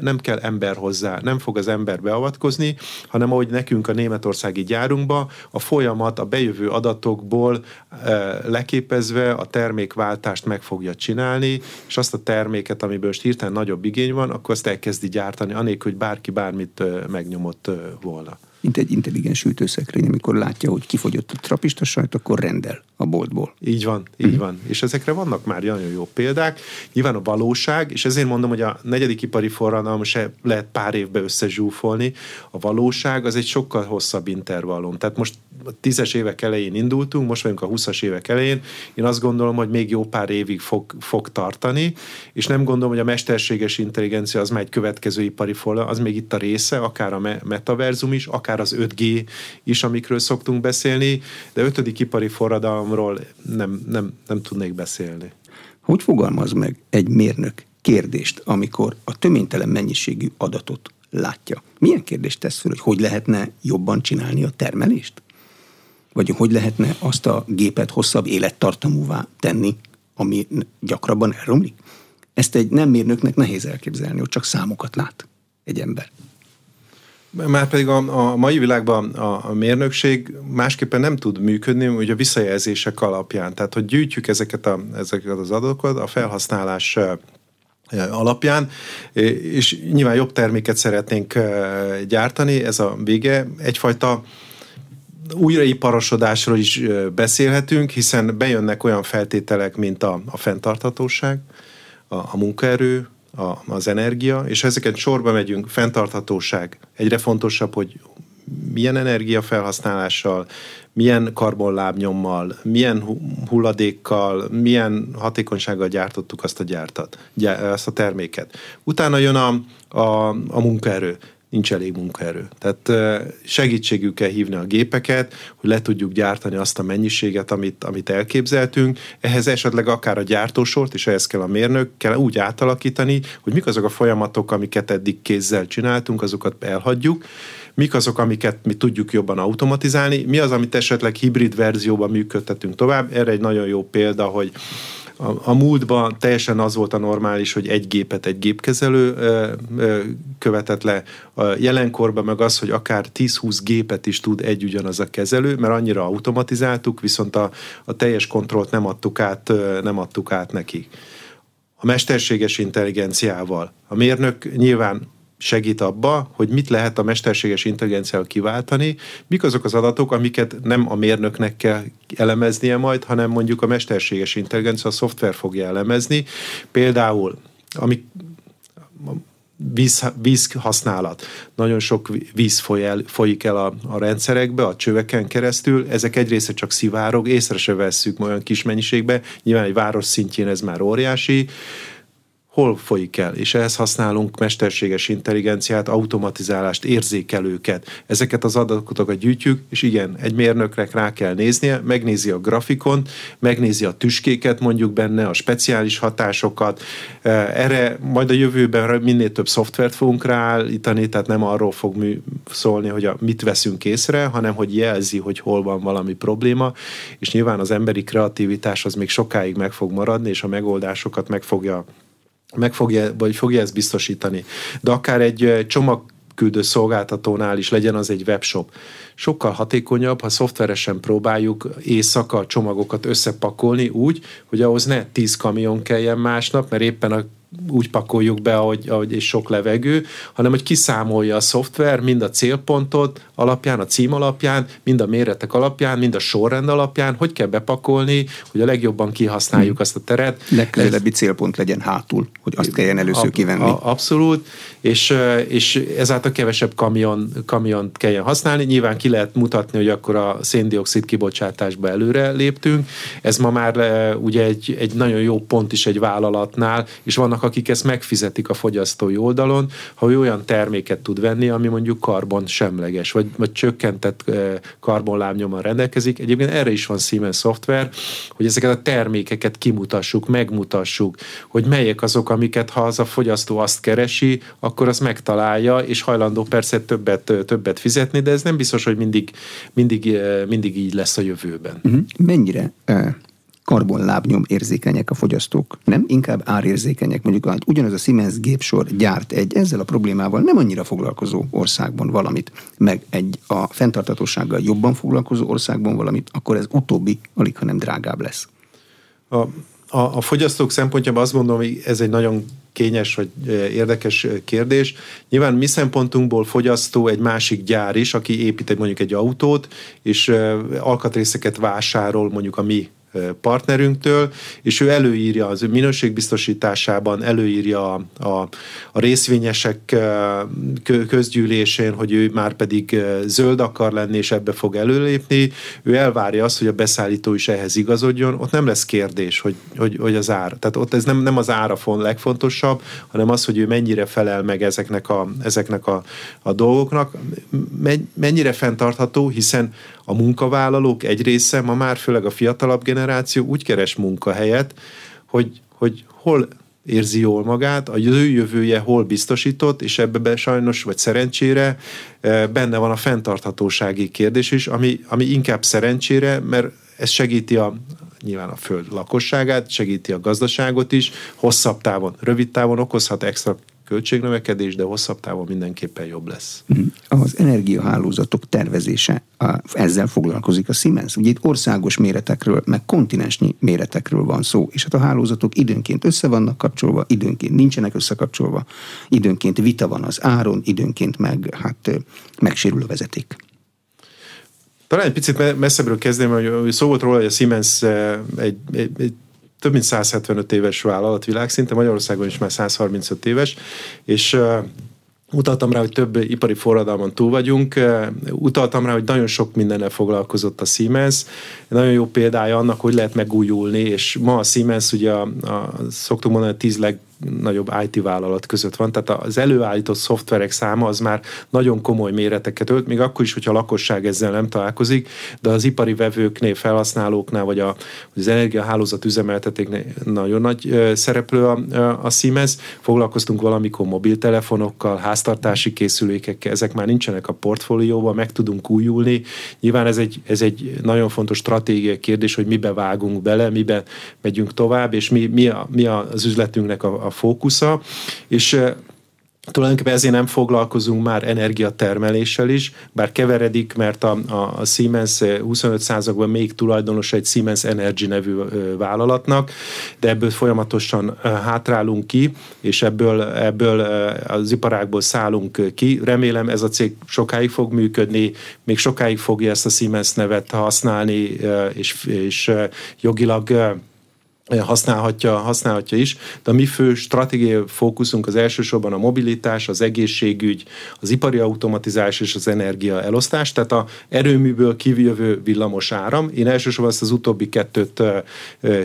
nem kell ember hozzá, nem fog az ember beavatkozni, hanem ahogy nekünk a németországi gyárunkba a folyamat a bejövő adatokból e, leképezve a termékváltást meg fogja csinálni, és azt a terméket, amiből most hirtelen nagyobb igény van, akkor azt elkezdi gyártani, anélkül, hogy bárki bármit e, megnyomott e, volna mint egy intelligens hűtőszekrény, amikor látja, hogy kifogyott a trapista sajt, akkor rendel a boltból. Így van, így mm. van. És ezekre vannak már nagyon jó példák. Nyilván a valóság, és ezért mondom, hogy a negyedik ipari forradalom se lehet pár évbe összezsúfolni. A valóság az egy sokkal hosszabb intervallum. Tehát most a tízes évek elején indultunk, most vagyunk a 20-as évek elején. Én azt gondolom, hogy még jó pár évig fog, fog tartani, és nem gondolom, hogy a mesterséges intelligencia az már egy következő ipari forradalom, az még itt a része, akár a metaverzum is, akár akár az 5G is, amikről szoktunk beszélni, de ötödik ipari forradalomról nem, nem, nem tudnék beszélni. Hogy fogalmaz meg egy mérnök kérdést, amikor a töménytelen mennyiségű adatot látja? Milyen kérdést tesz fel, hogy hogy lehetne jobban csinálni a termelést? Vagy hogy lehetne azt a gépet hosszabb élettartamúvá tenni, ami gyakrabban elromlik? Ezt egy nem mérnöknek nehéz elképzelni, hogy csak számokat lát egy ember. Már pedig a, a mai világban a, a mérnökség másképpen nem tud működni, hogy a visszajelzések alapján. Tehát, hogy gyűjtjük ezeket, a, ezeket az adatokat a felhasználás alapján, és nyilván jobb terméket szeretnénk gyártani, ez a vége. Egyfajta újraiparosodásról is beszélhetünk, hiszen bejönnek olyan feltételek, mint a, a fenntarthatóság, a, a munkaerő, a, az energia, és ezeket sorba megyünk, fenntarthatóság, egyre fontosabb, hogy milyen energiafelhasználással, milyen karbonlábnyommal, milyen hulladékkal, milyen hatékonysággal gyártottuk azt a gyártat, azt a terméket. Utána jön a, a, a munkaerő nincs elég munkaerő. Tehát segítségük kell hívni a gépeket, hogy le tudjuk gyártani azt a mennyiséget, amit, amit elképzeltünk. Ehhez esetleg akár a gyártósort, és ehhez kell a mérnök, kell úgy átalakítani, hogy mik azok a folyamatok, amiket eddig kézzel csináltunk, azokat elhagyjuk, mik azok, amiket mi tudjuk jobban automatizálni, mi az, amit esetleg hibrid verzióban működtetünk tovább. Erre egy nagyon jó példa, hogy a, a múltban teljesen az volt a normális, hogy egy gépet egy gépkezelő ö, ö, követett le. A jelenkorban meg az, hogy akár 10-20 gépet is tud egy ugyanaz a kezelő, mert annyira automatizáltuk, viszont a, a teljes kontrollt nem adtuk át, ö, nem adtuk át neki. A mesterséges intelligenciával. A mérnök nyilván segít abba, hogy mit lehet a mesterséges intelligenciával kiváltani, mik azok az adatok, amiket nem a mérnöknek kell elemeznie majd, hanem mondjuk a mesterséges intelligencia, a szoftver fogja elemezni. Például, ami víz, víz használat. Nagyon sok víz foly el, folyik el a, a rendszerekbe, a csöveken keresztül. Ezek egy része csak szivárog, észre se vesszük olyan kis mennyiségbe. Nyilván egy város szintjén ez már óriási hol folyik el, és ehhez használunk mesterséges intelligenciát, automatizálást, érzékelőket. Ezeket az adatokat gyűjtjük, és igen, egy mérnökre rá kell néznie, megnézi a grafikont, megnézi a tüskéket mondjuk benne, a speciális hatásokat. Erre majd a jövőben minél több szoftvert fogunk ráállítani, tehát nem arról fog mű szólni, hogy a, mit veszünk észre, hanem hogy jelzi, hogy hol van valami probléma, és nyilván az emberi kreativitás az még sokáig meg fog maradni, és a megoldásokat meg fogja meg fogja, vagy fogja ezt biztosítani. De akár egy csomagküldő szolgáltatónál is legyen az egy webshop. Sokkal hatékonyabb, ha szoftveresen próbáljuk éjszaka csomagokat összepakolni úgy, hogy ahhoz ne 10 kamion kelljen másnap, mert éppen a úgy pakoljuk be, ahogy, ahogy és sok levegő, hanem hogy kiszámolja a szoftver mind a célpontot alapján, a cím alapján, mind a méretek alapján, mind a sorrend alapján, hogy kell bepakolni, hogy a legjobban kihasználjuk hmm. azt a teret. Legközelebbi célpont legyen hátul, hogy azt kelljen először ab, kivenni. A, abszolút, és, és ezáltal kevesebb kamion, kamiont kelljen használni. Nyilván ki lehet mutatni, hogy akkor a széndiokszid kibocsátásba előre léptünk. Ez ma már ugye egy, egy nagyon jó pont is egy vállalatnál, és vannak, akik ezt megfizetik a fogyasztói oldalon, ha ő olyan terméket tud venni, ami mondjuk karbon semleges, vagy, vagy csökkentett karbonlábnyommal rendelkezik. Egyébként erre is van Siemens szoftver, hogy ezeket a termékeket kimutassuk, megmutassuk, hogy melyek azok, amiket ha az a fogyasztó azt keresi, akkor az megtalálja, és hajlandó persze többet, többet fizetni, de ez nem biztos, hogy mindig, mindig, mindig így lesz a jövőben. Uh-huh. Mennyire karbonlábnyom érzékenyek a fogyasztók, nem inkább árérzékenyek. Mondjuk ugyanaz a Siemens gépsor gyárt egy ezzel a problémával nem annyira foglalkozó országban valamit, meg egy a fenntartatósággal jobban foglalkozó országban valamit, akkor ez utóbbi alig, hanem drágább lesz. A, a, a fogyasztók szempontjában azt gondolom, hogy ez egy nagyon kényes vagy érdekes kérdés. Nyilván mi szempontunkból fogyasztó egy másik gyár is, aki épít egy mondjuk egy autót, és alkatrészeket vásárol mondjuk a mi partnerünktől, és ő előírja az ő minőségbiztosításában, előírja a, a, a részvényesek közgyűlésén, hogy ő már pedig zöld akar lenni, és ebbe fog előlépni. Ő elvárja azt, hogy a beszállító is ehhez igazodjon. Ott nem lesz kérdés, hogy, hogy, hogy az ár. Tehát ott ez nem, nem az ára font legfontosabb, hanem az, hogy ő mennyire felel meg ezeknek a, ezeknek a, a dolgoknak. Mennyire fenntartható, hiszen a munkavállalók egy része, ma már főleg a fiatalabb generáció úgy keres munkahelyet, hogy, hogy hol érzi jól magát, a ő jövője hol biztosított, és ebbe be sajnos, vagy szerencsére e, benne van a fenntarthatósági kérdés is, ami, ami inkább szerencsére, mert ez segíti a, nyilván a föld lakosságát, segíti a gazdaságot is, hosszabb távon, rövid távon okozhat extra költségnövekedés, de hosszabb távon mindenképpen jobb lesz. Mhm. Az energiahálózatok tervezése, ezzel foglalkozik a Siemens. Ugye itt országos méretekről, meg kontinensnyi méretekről van szó, és hát a hálózatok időnként össze vannak kapcsolva, időnként nincsenek összekapcsolva, időnként vita van az áron, időnként meg hát megsérül a vezeték. Talán egy picit messzebbről kezdeném, hogy szó volt róla, hogy a Siemens egy, egy, egy több mint 175 éves vállalat világszinte, Magyarországon is már 135 éves, és Utaltam rá, hogy több ipari forradalman túl vagyunk, utaltam rá, hogy nagyon sok mindennel foglalkozott a Siemens. Nagyon jó példája annak, hogy lehet megújulni, és ma a Siemens ugye a, a szoktuk mondani, a tíz leg nagyobb IT vállalat között van, tehát az előállított szoftverek száma az már nagyon komoly méreteket ölt, még akkor is, hogyha a lakosság ezzel nem találkozik, de az ipari vevőknél, felhasználóknál, vagy a, az energiahálózat üzemeltetéknél nagyon nagy szereplő a, a Siemens. Foglalkoztunk valamikor mobiltelefonokkal, háztartási készülékekkel, ezek már nincsenek a portfólióban, meg tudunk újulni. Nyilván ez egy, ez egy nagyon fontos stratégiai kérdés, hogy mibe vágunk bele, mibe megyünk tovább, és mi, mi, a, mi az üzletünknek a, a fókusza, és Tulajdonképpen ezért nem foglalkozunk már energiatermeléssel is, bár keveredik, mert a, a, a Siemens 25%-ban még tulajdonos egy Siemens Energy nevű vállalatnak, de ebből folyamatosan hátrálunk ki, és ebből, ebből az iparákból szállunk ki. Remélem ez a cég sokáig fog működni, még sokáig fogja ezt a Siemens nevet használni, és, és jogilag használhatja, használhatja is, de a mi fő stratégiai fókuszunk az elsősorban a mobilitás, az egészségügy, az ipari automatizás és az energia elosztás, tehát a erőműből kivjövő villamos áram. Én elsősorban ezt az utóbbi kettőt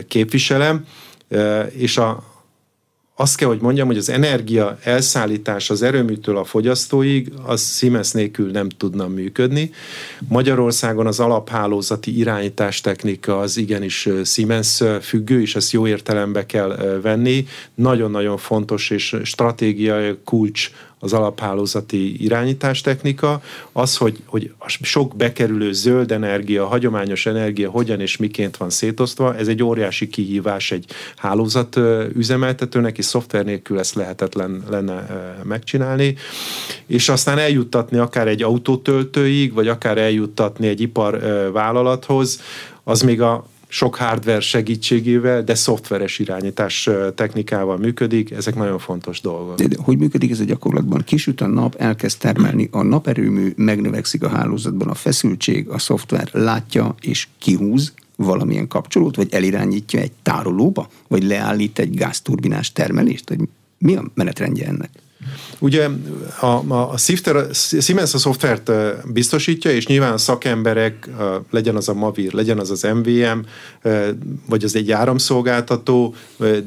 képviselem, és a, azt kell, hogy mondjam, hogy az energia elszállítás az erőműtől a fogyasztóig, az Siemens nélkül nem tudna működni. Magyarországon az alaphálózati irányítás technika az igenis Siemens függő, és ezt jó értelembe kell venni. Nagyon-nagyon fontos és stratégiai kulcs az alaphálózati irányítástechnika, az, hogy, hogy a sok bekerülő zöld energia, hagyományos energia hogyan és miként van szétosztva, ez egy óriási kihívás egy hálózat üzemeltetőnek, és szoftver nélkül ezt lehetetlen lenne megcsinálni, és aztán eljuttatni akár egy autótöltőig, vagy akár eljuttatni egy iparvállalathoz, az még a sok hardware segítségével, de szoftveres irányítás technikával működik, ezek nagyon fontos dolgok. De, de hogy működik ez a gyakorlatban? Kisüt a nap, elkezd termelni, a naperőmű megnövekszik a hálózatban, a feszültség, a szoftver látja és kihúz, valamilyen kapcsolót, vagy elirányítja egy tárolóba, vagy leállít egy gázturbinás termelést, vagy mi a menetrendje ennek? Ugye a, a, a Siemens a szoftvert biztosítja, és nyilván szakemberek, legyen az a Mavir, legyen az az MVM, vagy az egy áramszolgáltató,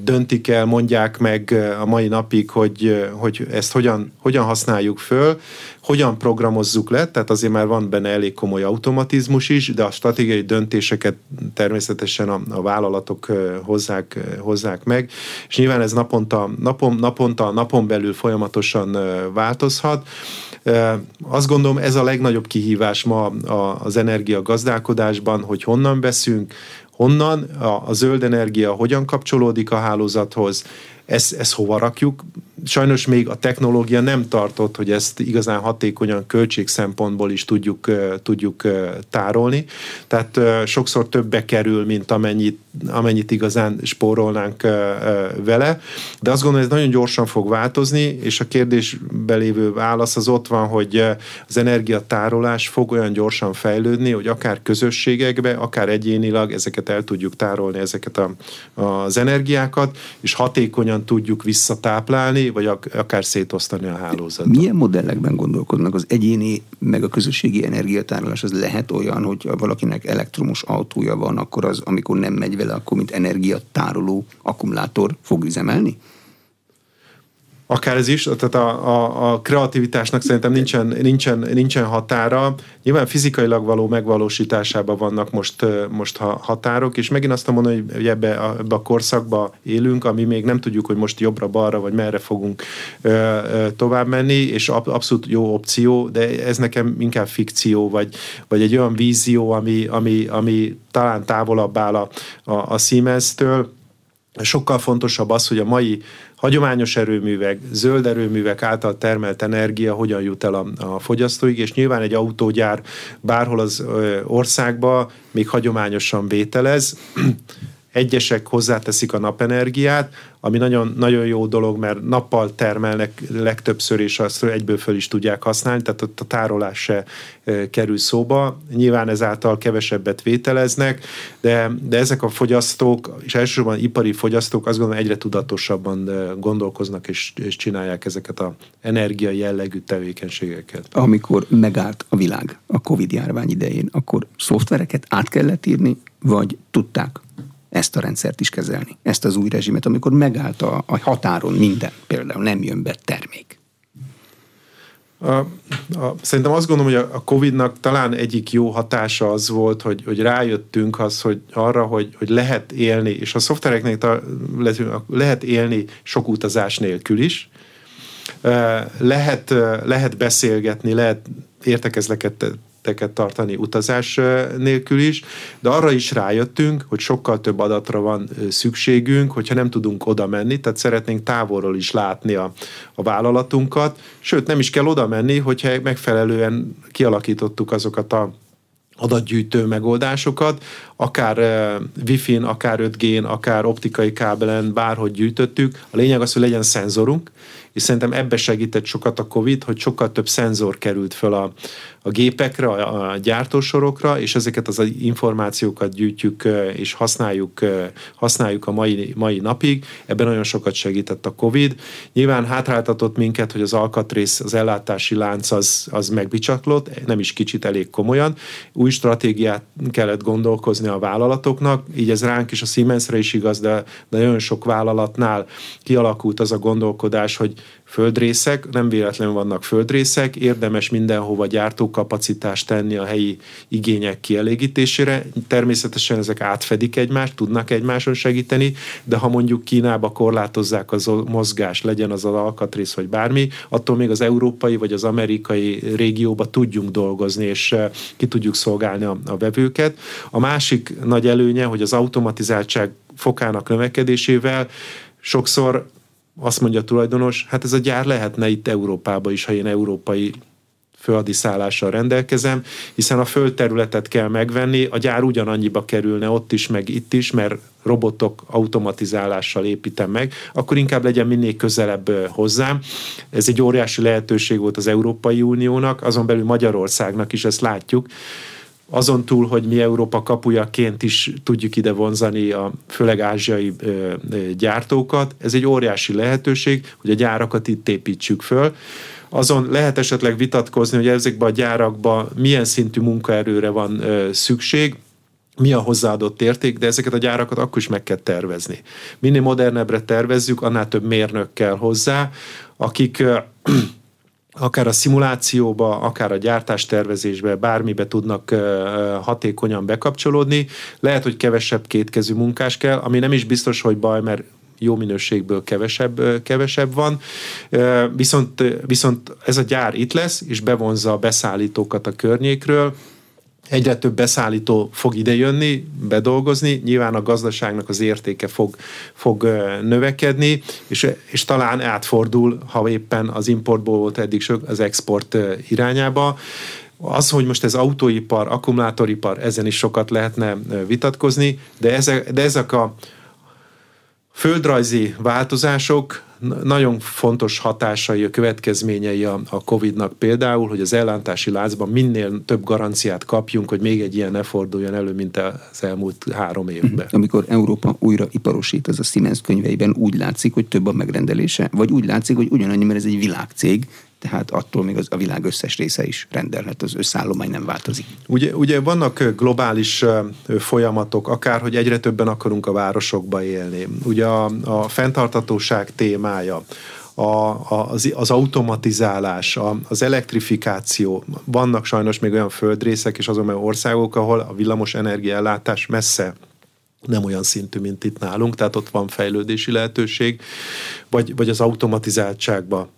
döntik el, mondják meg a mai napig, hogy, hogy ezt hogyan, hogyan használjuk föl, hogyan programozzuk le, tehát azért már van benne elég komoly automatizmus is, de a stratégiai döntéseket természetesen a, a vállalatok hozzák, hozzák meg, és nyilván ez naponta, napon, naponta, napon belül folyamatosan változhat. Azt gondolom, ez a legnagyobb kihívás ma az energiagazdálkodásban, hogy honnan veszünk, honnan a, a zöld energia hogyan kapcsolódik a hálózathoz, ezt, ezt hova rakjuk. Sajnos még a technológia nem tartott, hogy ezt igazán hatékonyan költség szempontból is tudjuk, tudjuk tárolni. Tehát sokszor többe kerül, mint amennyit, amennyit igazán spórolnánk vele. De azt gondolom, ez nagyon gyorsan fog változni, és a kérdésbe lévő válasz az ott van, hogy az energiatárolás fog olyan gyorsan fejlődni, hogy akár közösségekbe, akár egyénilag ezeket el tudjuk tárolni, ezeket a, az energiákat, és hatékonyan tudjuk visszatáplálni, vagy akár szétosztani a hálózatot. Milyen modellekben gondolkodnak? Az egyéni, meg a közösségi energiatárolás az lehet olyan, hogy valakinek elektromos autója van, akkor az, amikor nem megy vele, akkor mint energiatároló akkumulátor fog üzemelni? Akár ez is, tehát a, a, a kreativitásnak szerintem nincsen, nincsen, nincsen határa. Nyilván fizikailag való megvalósításában vannak most, most határok, és megint azt mondom, hogy ebbe a, ebbe a korszakba élünk, ami még nem tudjuk, hogy most jobbra-balra, vagy merre fogunk ö, ö, tovább menni, és abszolút jó opció, de ez nekem inkább fikció, vagy, vagy egy olyan vízió, ami, ami, ami talán távolabb áll a, a, a Siemens-től, sokkal fontosabb az, hogy a mai hagyományos erőművek, zöld erőművek által termelt energia hogyan jut el a, a fogyasztóig, és nyilván egy autógyár bárhol az országba még hagyományosan vételez, Egyesek hozzáteszik a napenergiát, ami nagyon, nagyon jó dolog, mert nappal termelnek legtöbbször, és azt egyből föl is tudják használni, tehát ott a tárolás se kerül szóba. Nyilván ezáltal kevesebbet vételeznek, de, de ezek a fogyasztók, és elsősorban ipari fogyasztók azt gondolom egyre tudatosabban gondolkoznak és, és csinálják ezeket a energia jellegű tevékenységeket. Amikor megállt a világ a Covid járvány idején, akkor szoftvereket át kellett írni, vagy tudták ezt a rendszert is kezelni, ezt az új rezsimet, amikor megállt a, a határon minden, például nem jön be termék. A, a, szerintem azt gondolom, hogy a, a Covid-nak talán egyik jó hatása az volt, hogy, hogy rájöttünk az, hogy arra, hogy, hogy lehet élni, és a szoftvereknek ta, lehet élni sok utazás nélkül is. Lehet, lehet beszélgetni, lehet értekezleket teket tartani utazás nélkül is, de arra is rájöttünk, hogy sokkal több adatra van szükségünk, hogyha nem tudunk oda menni, tehát szeretnénk távolról is látni a, a vállalatunkat, sőt nem is kell oda menni, hogyha megfelelően kialakítottuk azokat a adatgyűjtő megoldásokat, akár Wi-Fi-n, akár 5G-n, akár optikai kábelen, bárhogy gyűjtöttük. A lényeg az, hogy legyen szenzorunk, és szerintem ebbe segített sokat a COVID, hogy sokkal több szenzor került föl a, a gépekre, a, a gyártósorokra, és ezeket az információkat gyűjtjük és használjuk, használjuk a mai, mai napig. Ebben nagyon sokat segített a COVID. Nyilván hátráltatott minket, hogy az alkatrész, az ellátási lánc az, az megbicsaklott, nem is kicsit elég komolyan. Új stratégiát kellett gondolkozni a vállalatoknak, így ez ránk is a Siemensre is igaz, de, de nagyon sok vállalatnál kialakult az a gondolkodás, hogy földrészek, nem véletlenül vannak földrészek, érdemes mindenhova gyártókapacitást tenni a helyi igények kielégítésére. Természetesen ezek átfedik egymást, tudnak egymáson segíteni, de ha mondjuk Kínába korlátozzák az mozgás, legyen az az alkatrész vagy bármi, attól még az európai vagy az amerikai régióba tudjunk dolgozni, és eh, ki tudjuk szolgálni a, a vevőket. A másik nagy előnye, hogy az automatizáltság fokának növekedésével sokszor azt mondja a tulajdonos, hát ez a gyár lehetne itt Európában is, ha én európai főhadiszállással rendelkezem, hiszen a földterületet kell megvenni, a gyár ugyanannyiba kerülne ott is, meg itt is, mert robotok automatizálással építem meg, akkor inkább legyen minél közelebb hozzám. Ez egy óriási lehetőség volt az Európai Uniónak, azon belül Magyarországnak is ezt látjuk, azon túl, hogy mi Európa kapujaként is tudjuk ide vonzani a főleg ázsiai gyártókat, ez egy óriási lehetőség, hogy a gyárakat itt építsük föl. Azon lehet esetleg vitatkozni, hogy ezekben a gyárakban milyen szintű munkaerőre van szükség, mi a hozzáadott érték, de ezeket a gyárakat akkor is meg kell tervezni. Minél modernebbre tervezzük, annál több mérnök kell hozzá, akik akár a szimulációba, akár a gyártástervezésbe, bármibe tudnak hatékonyan bekapcsolódni. Lehet, hogy kevesebb kétkezű munkás kell, ami nem is biztos, hogy baj, mert jó minőségből kevesebb, kevesebb van. Viszont, viszont ez a gyár itt lesz, és bevonza a beszállítókat a környékről, egyre több beszállító fog idejönni, bedolgozni, nyilván a gazdaságnak az értéke fog, fog növekedni, és, és talán átfordul, ha éppen az importból volt eddig sok, az export irányába. Az, hogy most ez autóipar, akkumulátoripar, ezen is sokat lehetne vitatkozni, de ezek, de ezek a földrajzi változások nagyon fontos hatásai, a következményei a, a Covid-nak például, hogy az ellátási láncban minél több garanciát kapjunk, hogy még egy ilyen ne forduljon elő, mint az elmúlt három évben. Mhm. Amikor Európa újra iparosít, az a Siemens könyveiben úgy látszik, hogy több a megrendelése, vagy úgy látszik, hogy ugyanannyi, mert ez egy világcég, tehát attól még az, a világ összes része is rendelhet, az összállomány nem változik. Ugye, ugye vannak globális folyamatok, akár, hogy egyre többen akarunk a városokba élni. Ugye a, a fenntartatóság témája, a, az, az automatizálás, a, az elektrifikáció. Vannak sajnos még olyan földrészek és azon országok, ahol a villamos energiaellátás messze nem olyan szintű, mint itt nálunk, tehát ott van fejlődési lehetőség, vagy, vagy az automatizáltságba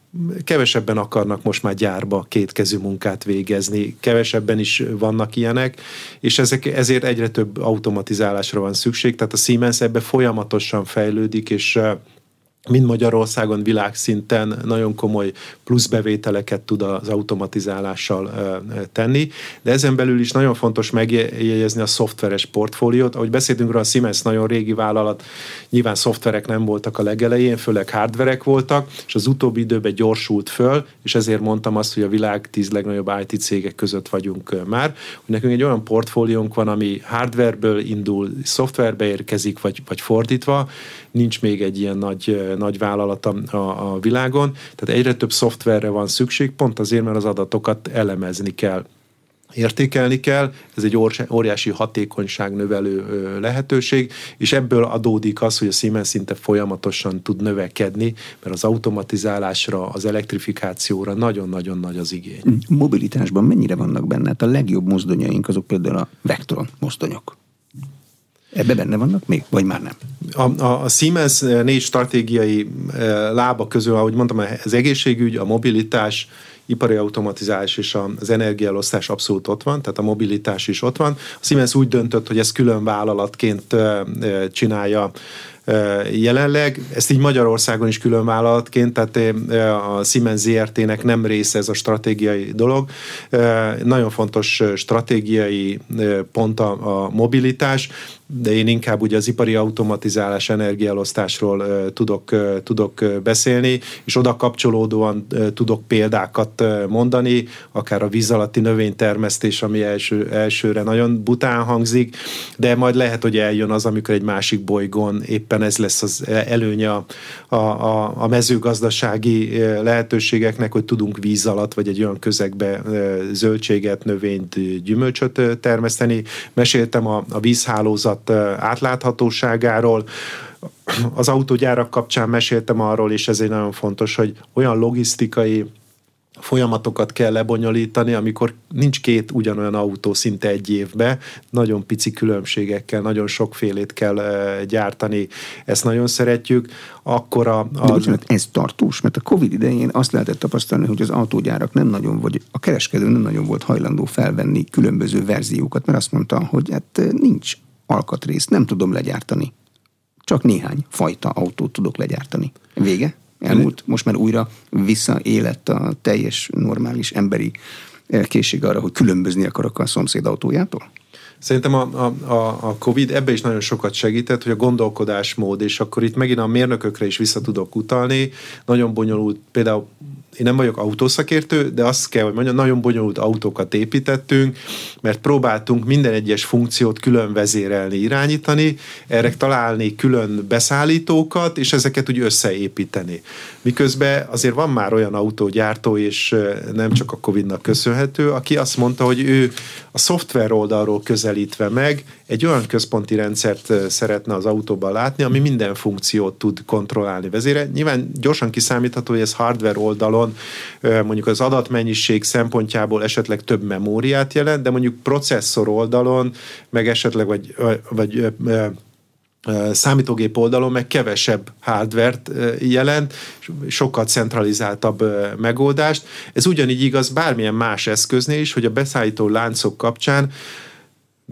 kevesebben akarnak most már gyárba kétkezű munkát végezni, kevesebben is vannak ilyenek, és ezek, ezért egyre több automatizálásra van szükség, tehát a Siemens ebbe folyamatosan fejlődik, és mind Magyarországon világszinten nagyon komoly pluszbevételeket tud az automatizálással tenni, de ezen belül is nagyon fontos megjegyezni a szoftveres portfóliót. Ahogy beszéltünk róla, a Siemens nagyon régi vállalat, nyilván szoftverek nem voltak a legelején, főleg hardverek voltak, és az utóbbi időben gyorsult föl, és ezért mondtam azt, hogy a világ tíz legnagyobb IT cégek között vagyunk már, hogy nekünk egy olyan portfóliónk van, ami hardwareből indul, szoftverbe érkezik, vagy, vagy fordítva, nincs még egy ilyen nagy, nagy vállalat a, a, világon, tehát egyre több szoftverre van szükség, pont azért, mert az adatokat elemezni kell értékelni kell, ez egy óriási hatékonyság növelő lehetőség, és ebből adódik az, hogy a Siemens szinte folyamatosan tud növekedni, mert az automatizálásra, az elektrifikációra nagyon-nagyon nagy az igény. Mobilitásban mennyire vannak benne? Hát a legjobb mozdonyaink azok például a Vectron mozdonyok. Ebbe benne vannak még, vagy már nem? A, a, a Siemens négy stratégiai lába közül, ahogy mondtam, az egészségügy, a mobilitás, ipari automatizálás és az energiaelosztás abszolút ott van, tehát a mobilitás is ott van. A Siemens úgy döntött, hogy ezt külön vállalatként csinálja jelenleg. Ezt így Magyarországon is külön vállalatként, tehát a Siemens ZRT-nek nem része ez a stratégiai dolog. Nagyon fontos stratégiai pont a, a mobilitás, de én inkább ugye az ipari automatizálás, energiaelosztásról tudok, tudok beszélni, és oda kapcsolódóan tudok példákat mondani, akár a víz alatti növénytermesztés, ami első, elsőre nagyon bután hangzik, de majd lehet, hogy eljön az, amikor egy másik bolygón éppen ez lesz az előnye a, a, a mezőgazdasági lehetőségeknek, hogy tudunk víz alatt, vagy egy olyan közegbe zöldséget, növényt, gyümölcsöt termeszteni. Meséltem a, a vízhálózat vállalat átláthatóságáról, az autógyárak kapcsán meséltem arról, és ez egy nagyon fontos, hogy olyan logisztikai folyamatokat kell lebonyolítani, amikor nincs két ugyanolyan autó szinte egy évbe, nagyon pici különbségekkel, nagyon sokfélét kell gyártani, ezt nagyon szeretjük, akkor a... a... De bocsánat, ez tartós, mert a Covid idején azt lehetett tapasztalni, hogy az autógyárak nem nagyon, vagy a kereskedő nem nagyon volt hajlandó felvenni különböző verziókat, mert azt mondta, hogy hát nincs alkatrészt nem tudom legyártani. Csak néhány fajta autót tudok legyártani. Vége? Elmúlt? Most már újra visszaélett a teljes normális emberi készség arra, hogy különbözni akarok a szomszéd autójától? Szerintem a, a, a Covid ebbe is nagyon sokat segített, hogy a gondolkodásmód, és akkor itt megint a mérnökökre is vissza tudok utalni. Nagyon bonyolult, például én nem vagyok autószakértő, de azt kell, hogy mondjam, nagyon bonyolult autókat építettünk, mert próbáltunk minden egyes funkciót külön vezérelni, irányítani, erre találni külön beszállítókat, és ezeket úgy összeépíteni. Miközben azért van már olyan autógyártó, és nem csak a Covid-nak köszönhető, aki azt mondta, hogy ő a szoftver oldalról közelítve meg egy olyan központi rendszert szeretne az autóban látni, ami minden funkciót tud kontrollálni, vezére. Nyilván gyorsan kiszámítható, hogy ez hardware oldalon mondjuk az adatmennyiség szempontjából esetleg több memóriát jelent, de mondjuk processzor oldalon, meg esetleg vagy, vagy számítógép oldalon meg kevesebb hardvert jelent, sokkal centralizáltabb megoldást. Ez ugyanígy igaz bármilyen más eszköznél is, hogy a beszállító láncok kapcsán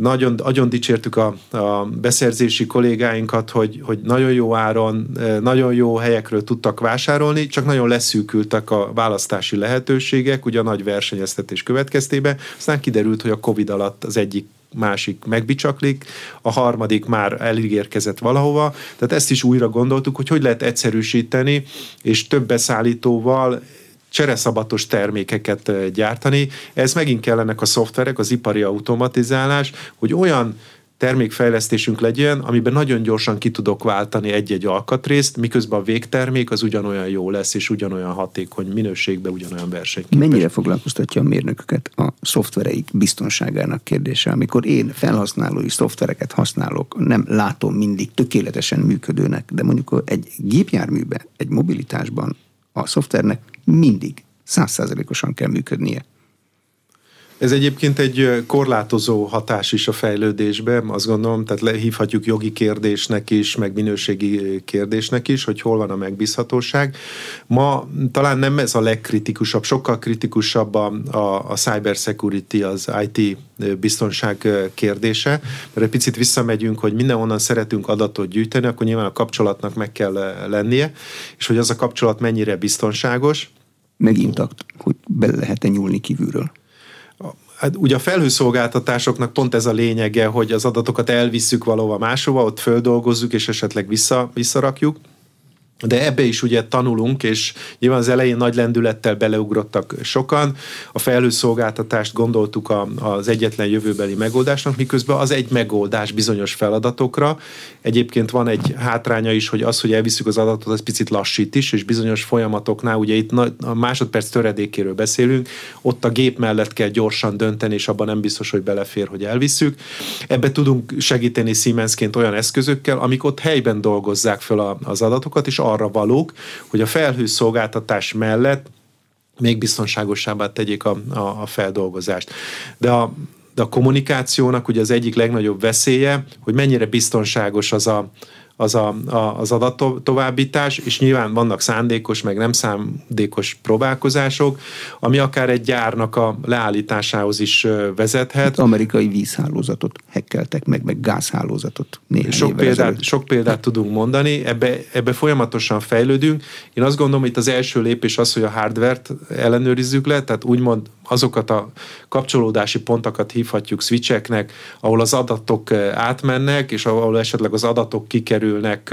nagyon, nagyon dicsértük a, a beszerzési kollégáinkat, hogy, hogy nagyon jó áron, nagyon jó helyekről tudtak vásárolni, csak nagyon leszűkültek a választási lehetőségek, ugye a nagy versenyeztetés következtében. Aztán kiderült, hogy a Covid alatt az egyik másik megbicsaklik, a harmadik már elígérkezett valahova, tehát ezt is újra gondoltuk, hogy hogy lehet egyszerűsíteni, és több beszállítóval csereszabatos termékeket gyártani. Ez megint kellenek a szoftverek, az ipari automatizálás, hogy olyan termékfejlesztésünk legyen, amiben nagyon gyorsan ki tudok váltani egy-egy alkatrészt, miközben a végtermék az ugyanolyan jó lesz, és ugyanolyan hatékony minőségben, ugyanolyan versenyképes. Mennyire foglalkoztatja a mérnököket a szoftvereik biztonságának kérdése? Amikor én felhasználói szoftvereket használok, nem látom mindig tökéletesen működőnek, de mondjuk egy gépjárműben, egy mobilitásban a szoftvernek mindig százszázalékosan kell működnie. Ez egyébként egy korlátozó hatás is a fejlődésbe, azt gondolom, tehát lehívhatjuk jogi kérdésnek is, meg minőségi kérdésnek is, hogy hol van a megbízhatóság. Ma talán nem ez a legkritikusabb, sokkal kritikusabb a, a, a cyber security, az IT biztonság kérdése, mert egy picit visszamegyünk, hogy mindenhonnan szeretünk adatot gyűjteni, akkor nyilván a kapcsolatnak meg kell lennie, és hogy az a kapcsolat mennyire biztonságos. Megint, hogy bele lehet-e nyúlni kívülről hát ugye a felhőszolgáltatásoknak pont ez a lényege, hogy az adatokat elvisszük valahova máshova, ott földolgozzuk, és esetleg vissza, visszarakjuk. De ebbe is ugye tanulunk, és nyilván az elején nagy lendülettel beleugrottak sokan. A felhőszolgáltatást gondoltuk a, az egyetlen jövőbeli megoldásnak, miközben az egy megoldás bizonyos feladatokra. Egyébként van egy hátránya is, hogy az, hogy elviszük az adatot, az picit lassít is, és bizonyos folyamatoknál, ugye itt a másodperc töredékéről beszélünk, ott a gép mellett kell gyorsan dönteni, és abban nem biztos, hogy belefér, hogy elviszük. Ebbe tudunk segíteni Siemensként olyan eszközökkel, amik ott helyben dolgozzák fel az adatokat, és arra valók, hogy a felhőszolgáltatás mellett még biztonságosabbá tegyék a, a, a feldolgozást. De a, de a kommunikációnak ugye az egyik legnagyobb veszélye, hogy mennyire biztonságos az a, az a, a, az adat továbbítás, és nyilván vannak szándékos, meg nem szándékos próbálkozások, ami akár egy gyárnak a leállításához is vezethet. Itt amerikai vízhálózatot hekkeltek meg, meg gázhálózatot néhány sok példát, sok példát tudunk mondani, ebbe, ebbe folyamatosan fejlődünk. Én azt gondolom, hogy itt az első lépés az, hogy a hardvert ellenőrizzük le, tehát úgymond azokat a kapcsolódási pontokat hívhatjuk switcheknek, ahol az adatok átmennek, és ahol esetleg az adatok kikerülnek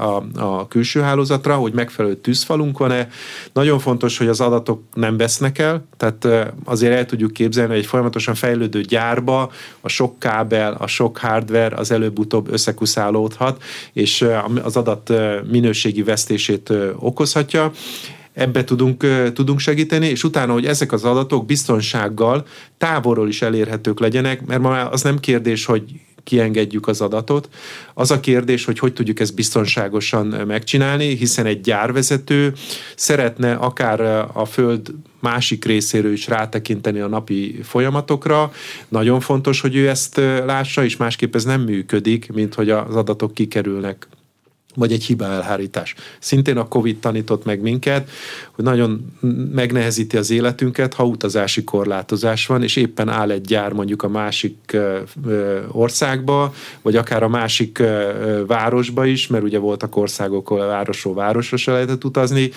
a, a külső hálózatra, hogy megfelelő tűzfalunk van-e. Nagyon fontos, hogy az adatok nem vesznek el, tehát azért el tudjuk képzelni, hogy egy folyamatosan fejlődő gyárba a sok kábel, a sok hardware az előbb-utóbb összekuszálódhat, és az adat minőségi vesztését okozhatja ebbe tudunk, tudunk segíteni, és utána, hogy ezek az adatok biztonsággal távolról is elérhetők legyenek, mert ma az nem kérdés, hogy kiengedjük az adatot. Az a kérdés, hogy hogy tudjuk ezt biztonságosan megcsinálni, hiszen egy gyárvezető szeretne akár a föld másik részéről is rátekinteni a napi folyamatokra. Nagyon fontos, hogy ő ezt lássa, és másképp ez nem működik, mint hogy az adatok kikerülnek vagy egy hiba elhárítás. Szintén a Covid tanított meg minket, hogy nagyon megnehezíti az életünket, ha utazási korlátozás van, és éppen áll egy gyár mondjuk a másik országba, vagy akár a másik városba is, mert ugye voltak országok, ahol városról városra se lehetett utazni,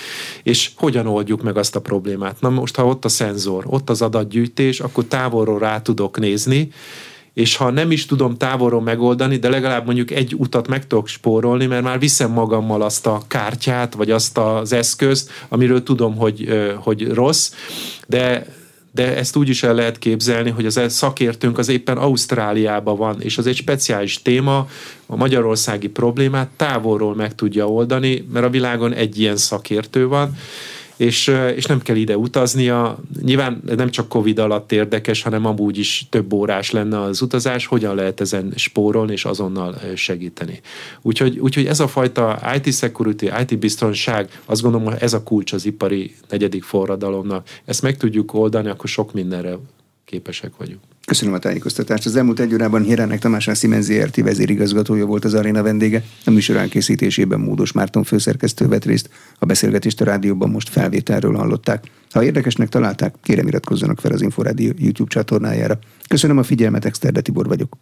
és hogyan oldjuk meg azt a problémát. Na most, ha ott a szenzor, ott az adatgyűjtés, akkor távolról rá tudok nézni, és ha nem is tudom távolról megoldani, de legalább mondjuk egy utat meg tudok spórolni, mert már viszem magammal azt a kártyát, vagy azt az eszközt, amiről tudom, hogy, hogy rossz, de de ezt úgy is el lehet képzelni, hogy az e szakértőnk az éppen Ausztráliában van, és az egy speciális téma, a magyarországi problémát távolról meg tudja oldani, mert a világon egy ilyen szakértő van, és, és nem kell ide utaznia. Nyilván nem csak Covid alatt érdekes, hanem amúgy is több órás lenne az utazás, hogyan lehet ezen spórolni és azonnal segíteni. Úgyhogy, úgyhogy ez a fajta IT security, IT biztonság, azt gondolom, hogy ez a kulcs az ipari negyedik forradalomnak. Ezt meg tudjuk oldani, akkor sok mindenre képesek vagyunk. Köszönöm a tájékoztatást. Az elmúlt egy órában Héránek Tamás a Siemens ZRT vezérigazgatója volt az aréna vendége. A műsor elkészítésében Módos Márton főszerkesztő vett részt. A beszélgetést a rádióban most felvételről hallották. Ha érdekesnek találták, kérem iratkozzanak fel az Inforádió YouTube csatornájára. Köszönöm a figyelmet, Exterde Tibor vagyok.